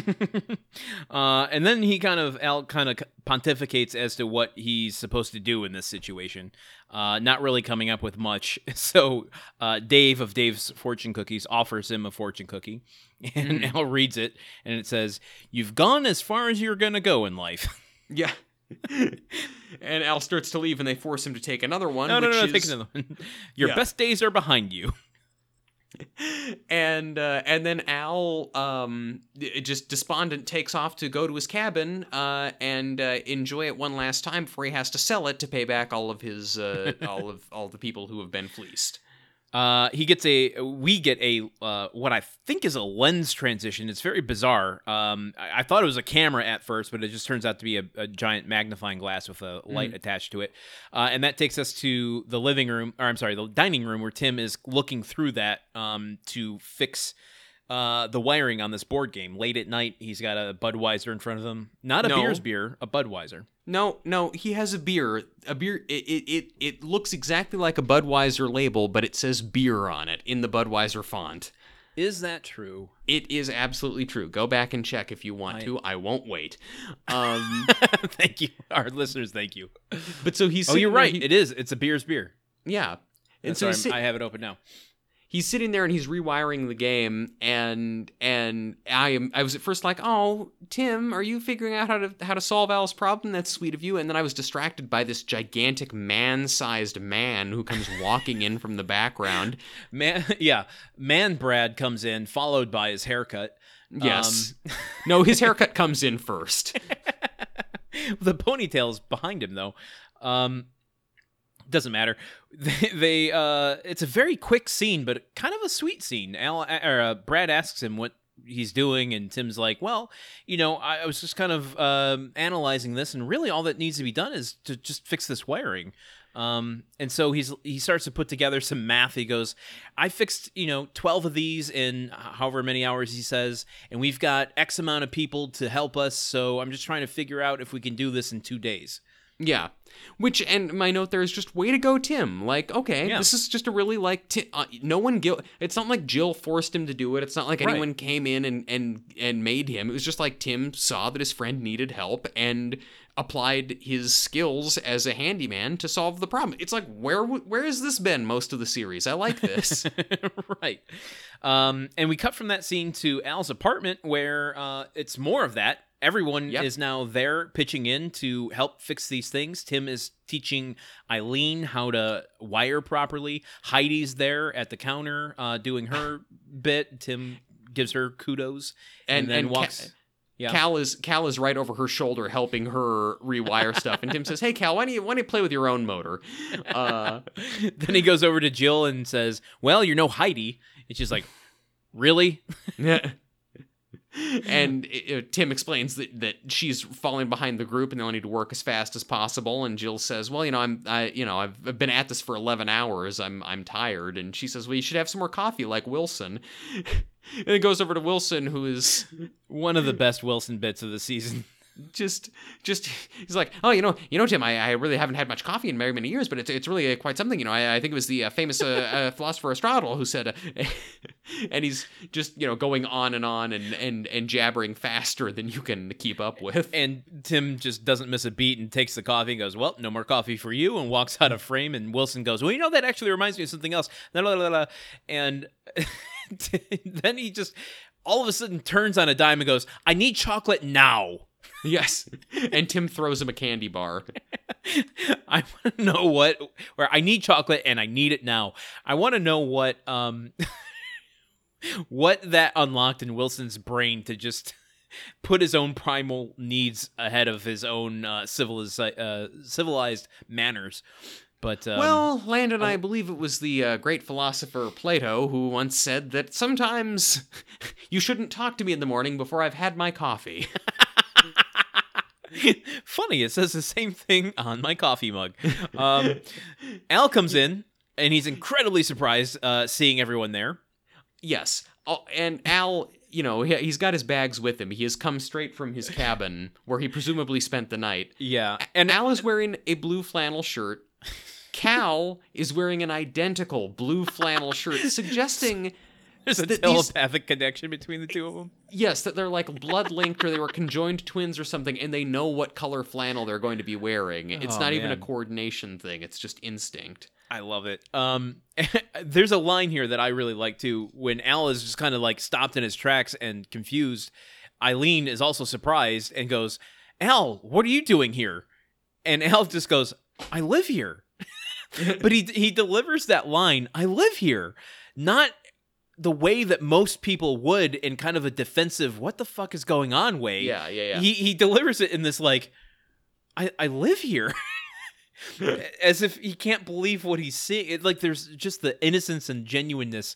uh, and then he kind of Al kind of pontificates as to what he's supposed to do in this situation. Uh, not really coming up with much. So uh, Dave of Dave's Fortune Cookies offers him a fortune cookie, and Mm. Al reads it, and it says, "You've gone as far as you're gonna go in life." Yeah. and Al starts to leave, and they force him to take another one. no, no, which no, is, take another one. Your Yeah. best days are behind you. And uh, and then Al, um, just despondent, takes off to go to his cabin uh, and uh, enjoy it one last time before he has to sell it to pay back all of his uh, all of all the people who have been fleeced. Uh, he gets a. We get a uh, what I think is a lens transition. It's very bizarre. Um, I, I thought it was a camera at first, but it just turns out to be a, a giant magnifying glass with a light attached to it. Uh, and that takes us to the living room, or I'm sorry, the dining room, where Tim is looking through that um, to fix uh, the wiring on this board game. Late at night, he's got a Budweiser in front of him. Not a No. beer's beer, a Budweiser. No, no, he has a beer. A beer. It, it it looks exactly like a Budweiser label, but it says beer on it in the Budweiser font. Is that true? It is absolutely true. Go back and check if you want I- to. I won't wait. Um, thank you, our listeners. Thank you. but so he's. Oh, you're right. he- it is. It's a beer's beer. yeah. And And so sit- I have it open now. He's sitting there and he's rewiring the game and and I am I was at first like, "Oh, Tim, are you figuring out how to how to solve Al's problem? That's sweet of you." And then I was distracted by this gigantic man-sized man who comes walking in from the background. Man, yeah, man. Brad comes in, followed by his haircut. Yes. Um, no, his haircut comes in first. the ponytail's behind him though. Um, doesn't matter. They, they, uh, it's a very quick scene, but kind of a sweet scene. Al, or, uh, Brad asks him what he's doing, and Tim's like, "Well, you know, I, I was just kind of um, analyzing this, and really, all that needs to be done is to just fix this wiring." Um, and so he's he starts to put together some math. He goes, "I fixed you know twelve of these in however many hours he says, and we've got X amount of people to help us. So I'm just trying to figure out if we can do this in two days." Yeah. Which and my note there is just way to go, Tim. Like, okay, yeah. this is just a really like t- uh, no one guilt. It's not like Jill forced him to do it. It's not like anyone right. came in and and and made him. It was just like Tim saw that his friend needed help and applied his skills as a handyman to solve the problem. It's like where where has this been most of the series? I like this. right. Um, and we cut from that scene to Al's apartment where uh, it's more of that everyone yep. is now there pitching in to help fix these things. Tim is teaching Ilene how to wire properly. Heidi's there at the counter uh, doing her bit. Tim gives her kudos and, and then and walks. Ca- yeah. Cal is Cal is right over her shoulder helping her rewire stuff, and Tim says, "Hey, Cal, why don't you why don't you play with your own motor?" Uh, then he goes over to Jill and says, "Well, you're no Heidi," and she's like, "Really?" Yeah and it, Tim explains that, that she's falling behind the group and they all need to work as fast as possible. And Jill says, "Well, you know, I'm, I, you know, I've, been at this for 11 hours. I'm, I'm tired." And she says, "Well, you should have some more coffee, like Wilson." and it goes over to Wilson, who is one of the best Wilson bits of the season just just he's like oh you know you know tim i, I really haven't had much coffee in very many years but it's, it's really uh, quite something you know I, I think it was the uh, famous uh, uh philosopher aristotle who said uh, and he's just you know going on and on and, and and jabbering faster than you can keep up with. And tim just doesn't miss a beat and takes the coffee and goes well no more coffee for you and walks out of frame and wilson goes well you know that actually reminds me of something else. And then he just all of a sudden turns on a dime and goes i need chocolate now yes. And Tim throws him a candy bar. I want to know what where I need chocolate and I need it now. I want to know what um what that unlocked in Wilson's brain to just put his own primal needs ahead of his own uh, civilized uh, civilized manners. But um, well, Landon, I believe it was the uh, great philosopher Plato who once said that sometimes you shouldn't talk to me in the morning before I've had my coffee. Funny, it says the same thing on my coffee mug. Um, Al comes in and he's incredibly surprised uh, seeing everyone there. Yes, oh, and Al, you know, he's got his bags with him. He has come straight from his cabin where he presumably spent the night. Yeah, and Al is wearing a blue flannel shirt. Cal is wearing an identical blue flannel shirt, suggesting there's a telepathic these, connection between the two of them. Yes, that they're like blood linked or they were conjoined twins or something, and they know what color flannel they're going to be wearing. It's oh, not man. even a coordination thing; it's just instinct. I love it. Um, there's a line here that I really like too. When Al is just kind of like stopped in his tracks and confused, Ilene is also surprised and goes, "Al, what are you doing here?" And Al just goes, "I live here." but he he delivers that line, "I live here," not the way that most people would in kind of a defensive what the fuck is going on way yeah yeah yeah. He, he delivers it in this like i i live here. As if he can't believe what he's seeing. It, like there's just the innocence and genuineness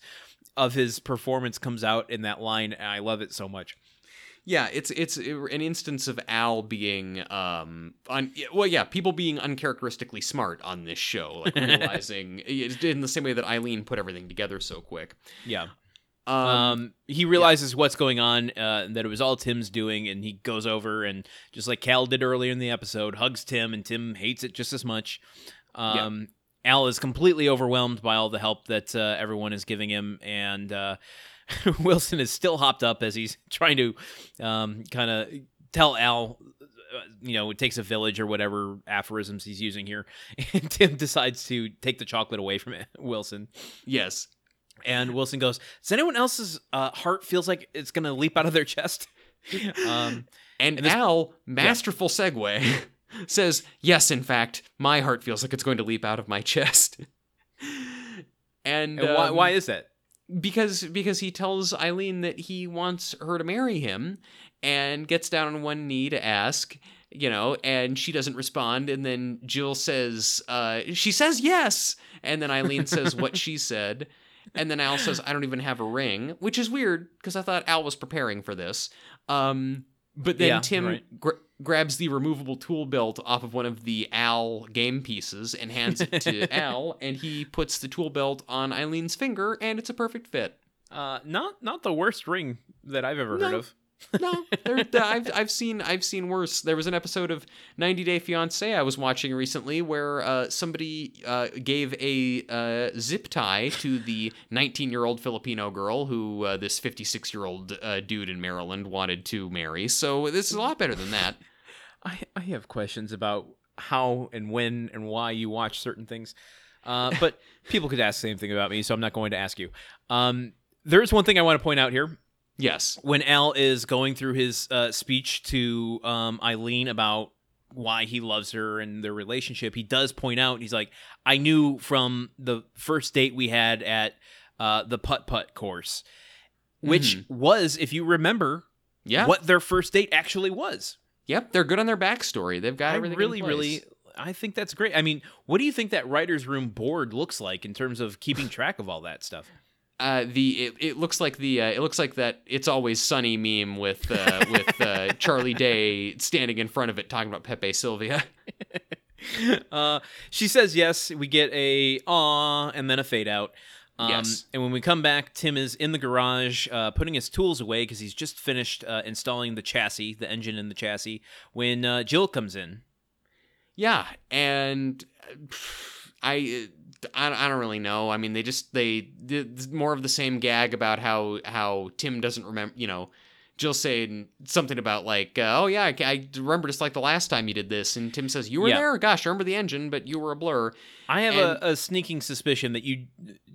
of his performance comes out in that line and i love it so much yeah, it's it's an instance of Al being um un, well yeah, people being uncharacteristically smart on this show, like realizing in the same way that Ilene put everything together so quick. Yeah. Um, um he realizes yeah. what's going on uh, that it was all Tim's doing and he goes over and just like Cal did earlier in the episode, hugs Tim and Tim hates it just as much. Um yeah. Al is completely overwhelmed by all the help that uh, everyone is giving him and uh Wilson is still hopped up as he's trying to um, kind of tell Al, uh, you know, it takes a village or whatever aphorisms he's using here. And Tim decides to take the chocolate away from Wilson. Yes. And Wilson goes, "Does anyone else's uh, heart feels like it's gonna leap out of their chest?" um, And, And this- Al, masterful segue, says, Yes, in fact, my heart feels like it's going to leap out of my chest. and and why, um, why is that? Because because he tells Ilene that he wants her to marry him and gets down on one knee to ask you know and she doesn't respond. And then Jill says uh she says yes. And then Ilene says what she said. And then Al says I don't even have a ring which is weird because I thought Al was preparing for this. Um but then Yeah, Tim right. gra- grabs the removable tool belt off of one of the Al game pieces and hands it to Al, and he puts the tool belt on Ilene's finger, and it's a perfect fit. Uh, not not the worst ring that I've ever heard of. No, there, I've I've seen I've seen worse. There was an episode of 90 Day Fiance I was watching recently where uh, somebody uh, gave a uh, zip tie to the 19 year old Filipino girl who uh, this 56 year old uh, dude in Maryland wanted to marry. So this is a lot better than that. I, I have questions about how and when and why you watch certain things. Uh, but people could ask the same thing about me, so I'm not going to ask you. Um, there's one thing I want to point out here. Yes. When Al is going through his uh, speech to um, Ilene about why he loves her and their relationship, he does point out, he's like, I knew from the first date we had at uh, the putt putt course, which was, if you remember, Yeah. what their first date actually was. Yep. They're good on their backstory. They've got I everything. in really, really, I think that's great. I mean, what do you think that writers' room board looks like in terms of keeping track of all that stuff? uh, the it, it looks like the uh, it looks like that it's always sunny meme with uh, with uh, Charlie Day standing in front of it talking about Pepe Silvia. uh, she says yes. We get a aw and then a fade out. Um, Yes. And when we come back, Tim is in the garage uh, putting his tools away because he's just finished uh, installing the chassis, the engine in the chassis. When uh, Jill comes in, Yeah, and uh, I, I I don't really know. I mean, they just they did more of the same gag about how how Tim doesn't remember. You know, Jill saying something about like, uh, oh yeah, I, I remember just like the last time you did this, and Tim says you were Yeah. there. Gosh, I remember the engine, but you were a blur. I have And- a, a sneaking suspicion that you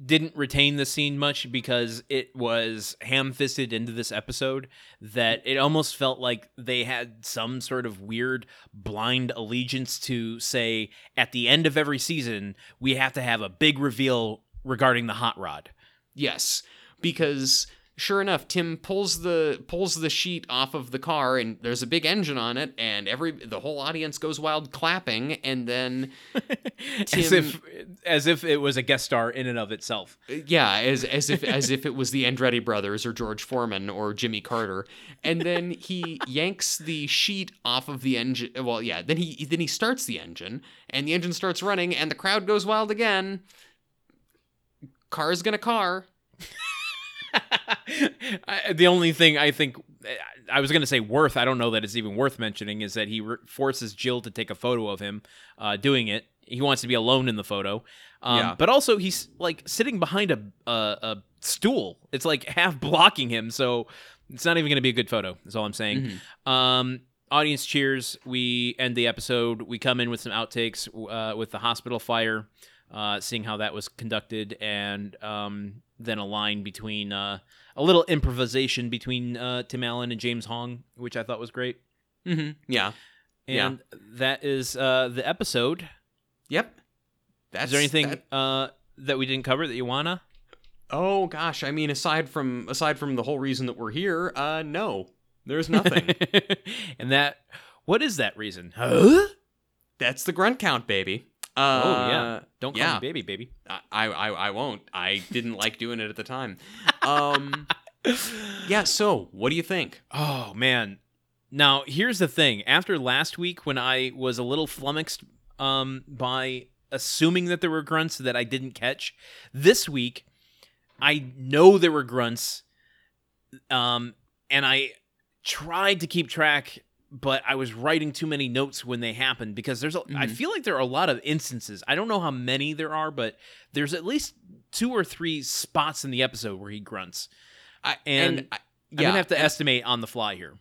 didn't retain the scene much because it was ham fisted into this episode that it almost felt like they had some sort of weird blind allegiance to say at the end of every season we have to have a big reveal regarding the hot rod. Yes, because sure enough, Tim pulls the pulls the sheet off of the car, and there's a big engine on it, and every the whole audience goes wild clapping, and then as if as if it was a guest star in and of itself. yeah, as as if as if it was the Andretti brothers or George Foreman or Jimmy Carter, and then he yanks the sheet off of the engine. Well, yeah, then he then he starts the engine, and the engine starts running, and the crowd goes wild again. Car's gonna car. I, the only thing I think I was going to say worth, I don't know that it's even worth mentioning, is that he re- forces Jill to take a photo of him uh, doing it. He wants to be alone in the photo. Um, Yeah. But also, he's like sitting behind a, a, a stool. It's like half blocking him. So it's not even going to be a good photo, is all I'm saying. Um, audience cheers. We end the episode. We come in with some outtakes uh, with the hospital fire, uh, seeing how that was conducted, and um, then a line between uh, a little improvisation between uh, Tim Allen and James Hong, which I thought was great. Mm-hmm. Yeah. Yeah. And that is uh, the episode. Yep. That's, is there anything that- uh, that we didn't cover that you wanna? Oh gosh, I mean, aside from aside from the whole reason that we're here, uh, no, there's nothing. and that, what is that reason? Huh? That's the grunt count, baby. Uh, oh yeah, don't call yeah. me baby, baby. I, I I won't. I didn't like doing it at the time. Um, yeah. So, what do you think? Oh man. Now here's the thing. After last week, when I was a little flummoxed um, by assuming that there were grunts that I didn't catch, this week I know there were grunts, um, and I tried to keep track, but I was writing too many notes when they happened because there's a. I Mhm. feel like there are a lot of instances. I don't know how many there are, but there's at least two or three spots in the episode where he grunts. I And I, I'm gonna have to estimate on the fly here.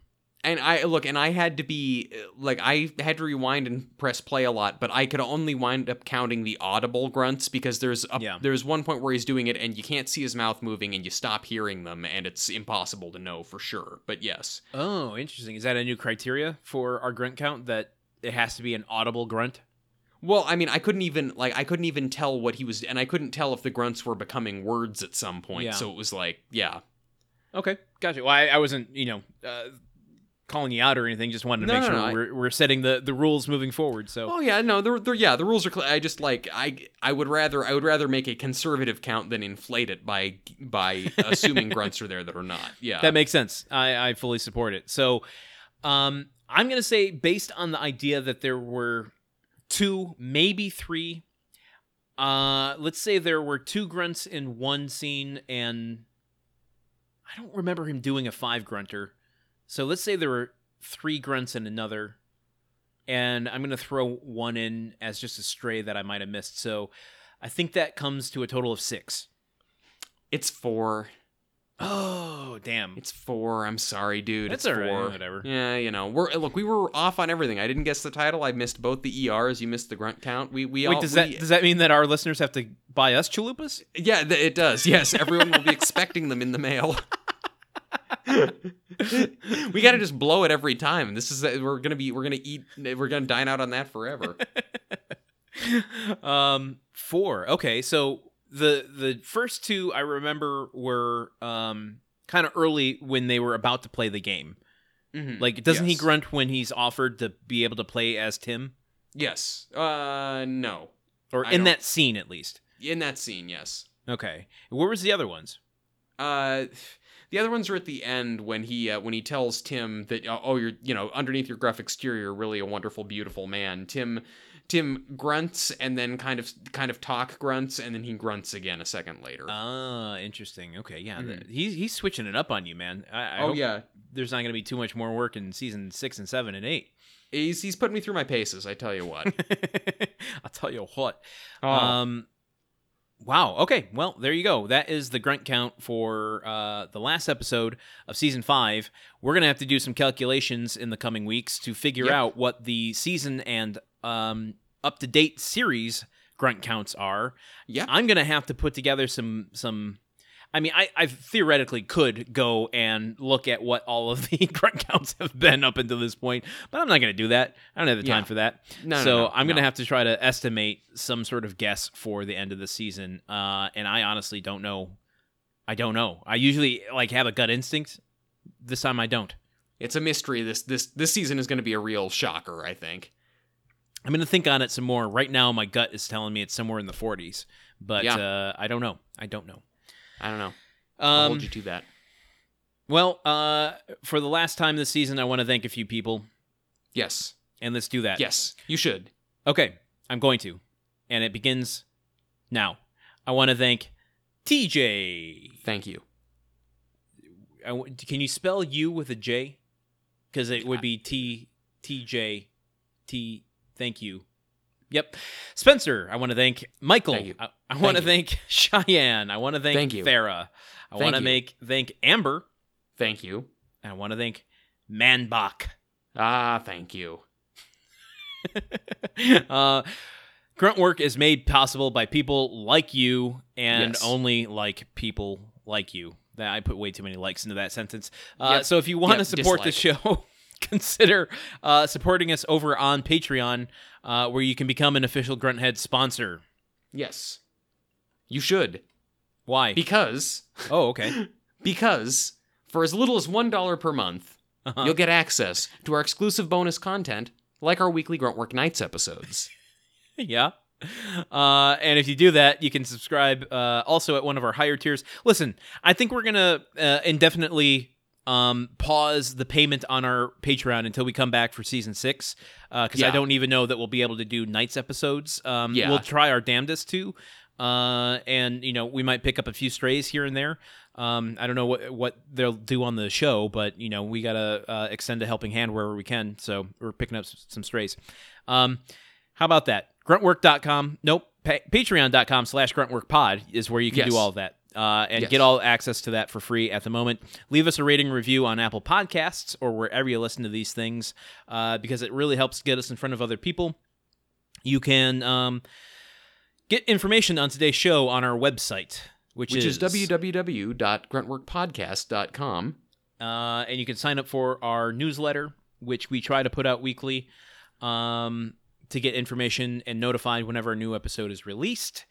And I look, and I had to be like, I had to rewind and press play a lot, but I could only wind up counting the audible grunts because there's a, Yeah. there's one point where he's doing it and you can't see his mouth moving and you stop hearing them and it's impossible to know for sure. But yes, Oh, interesting. Is that a new criteria for our grunt count that it has to be an audible grunt? well, I mean, I couldn't even like I couldn't even tell what he was, and I couldn't tell if the grunts were becoming words at some point. Yeah. So it was like, yeah, Okay, gotcha. Well, I, I wasn't, you know, uh, calling you out or anything. Just wanted to No, make no, sure no, we're, we're setting the, the rules moving forward. So Oh yeah, no, they're yeah, the rules are clear. I just like I I would rather I would rather make a conservative count than inflate it by by assuming grunts are there that are not. Yeah. that makes sense. I, I fully support it. So um, I'm going to say, based on the idea that there were two, maybe three, uh, let's say there were two grunts in one scene, and I don't remember him doing a five grunter. So let's say there were three grunts in another, and I'm going to throw one in as just a stray that I might have missed. So I think that comes to a total of six. it's 4. Oh, damn. It's 4. I'm sorry, dude. That's it's all right, 4. whatever. Yeah, you know. We're look, we were off on everything. I didn't guess the title. I missed both the ERs, you missed the grunt count. We we Wait, all does we- that does that mean that our listeners have to buy us chalupas? Yeah, th- it does. Yes, everyone will be expecting them in the mail. we got to just blow it every time. This is we're going to be we're to eat we're to dine out on that forever. um, four. Okay, so the the first two I remember were um kind of early when they were about to play the game. Mhm. Like, doesn't he grunt when he's offered to be able to play as Tim, Yes. Uh no. or I in don't- that scene at least? In that scene, yes. Okay, where was the other ones? Uh the other ones are at the end when he uh, when he tells Tim that uh, oh you're you know underneath your gruff exterior really a wonderful beautiful man. Tim Tim grunts and then kind of kind of talk grunts and then he grunts again a second later. Ah, interesting. Okay, yeah, Mhm. th- he's he's switching it up on you, man. I, I oh yeah. there's not going to be too much more work in season six and seven and eight. He's he's putting me through my paces, I tell you what. I'll tell you what. Oh. Um, wow. Okay. Well, there you go. That is the grunt count for uh, the last episode of season five. We're gonna have to do some calculations in the coming weeks to figure Yep. out what the season and um, up to date series grunt counts are. yeah. I'm gonna have to put together some some. I mean, I, I theoretically could go and look at what all of the grunt counts have been up until this point, but I'm not going to do that. I don't have the time Yeah. for that. No, no, so no, I'm going to no. have to try to estimate some sort of guess for the end of the season. Uh, and I honestly don't know. I don't know. I usually like have a gut instinct. This time I don't. It's a mystery. This this this season is going to be a real shocker, I think. I'm going to think on it some more. Right now, my gut is telling me it's somewhere in the 40s, but Yeah. uh, I don't know. I don't know. I don't know. I'll Um, hold you to that. Well, uh, for the last time this season, I want to thank a few people, Yes. and let's do that. Yes. You should. Okay, I'm going to, and it begins now. I want to thank TJ. Thank you. W- can you spell you with a J? Because it would be T T J T. Thank you. Yep. Spencer, I want to thank Michael. Thank you. I, I want to you. thank Cheyenne. I want to thank, Thank you. Farah. I want to make thank Amber. Thank you. And I want to thank Manbach. Ah, thank you. uh, grunt work is made possible by people like you and Yes. only like people like you. That I put way too many likes into that sentence. Uh, Yep. So if you want to Yep, support the show, consider uh, supporting us over on Patreon, uh, where you can become an official Grunthead sponsor. Yes. You should. Why? Because oh, okay. because for as little as $1 per month, Uh-huh. you'll get access to our exclusive bonus content like our weekly Gruntwork Nights episodes. yeah. Uh, and if you do that, you can subscribe uh, also at one of our higher tiers. Listen, I think we're gonna uh, indefinitely um, pause the payment on our Patreon until we come back for season six, because I Yeah. don't even know that we'll be able to do nights episodes. Um, Yeah. we'll try our damnedest to, uh, and you know we might pick up a few strays here and there. Um, I don't know what what they'll do on the show, but you know we gotta uh, extend a helping hand wherever we can. So we're picking up some strays. Um, how about that? Gruntwork.com. Nope. Pa- Patreon.com slash gruntworkpod is where you can Yes. do all of that. Uh, and Yes. get all access to that for free at the moment. Leave us a rating review on Apple Podcasts or wherever you listen to these things uh, because it really helps get us in front of other people. You can um, get information on today's show on our website, which, Which is, is www.gruntworkpodcast.com. uh, and you can sign up for our newsletter, which we try to put out weekly um, to get information and notified whenever a new episode is released.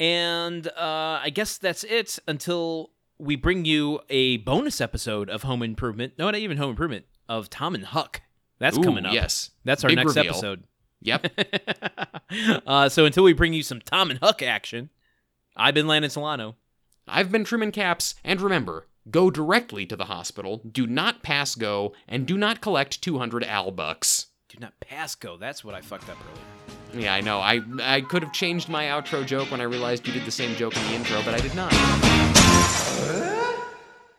And uh, I guess that's it until we bring you a bonus episode of Home Improvement. No, not even Home Improvement, of Tom and Huck. That's Ooh, coming up. Yes. That's our Big next reveal. episode. Yep. uh, so until we bring you some Tom and Huck action, I've been Landon Solano. I've been Truman Capps, and remember, go directly to the hospital, do not pass go, and do not collect 200 al bucks. Do not pass go. That's what I fucked up earlier. Yeah, I know. I I could have changed my outro joke when I realized you did the same joke in the intro, but I did not.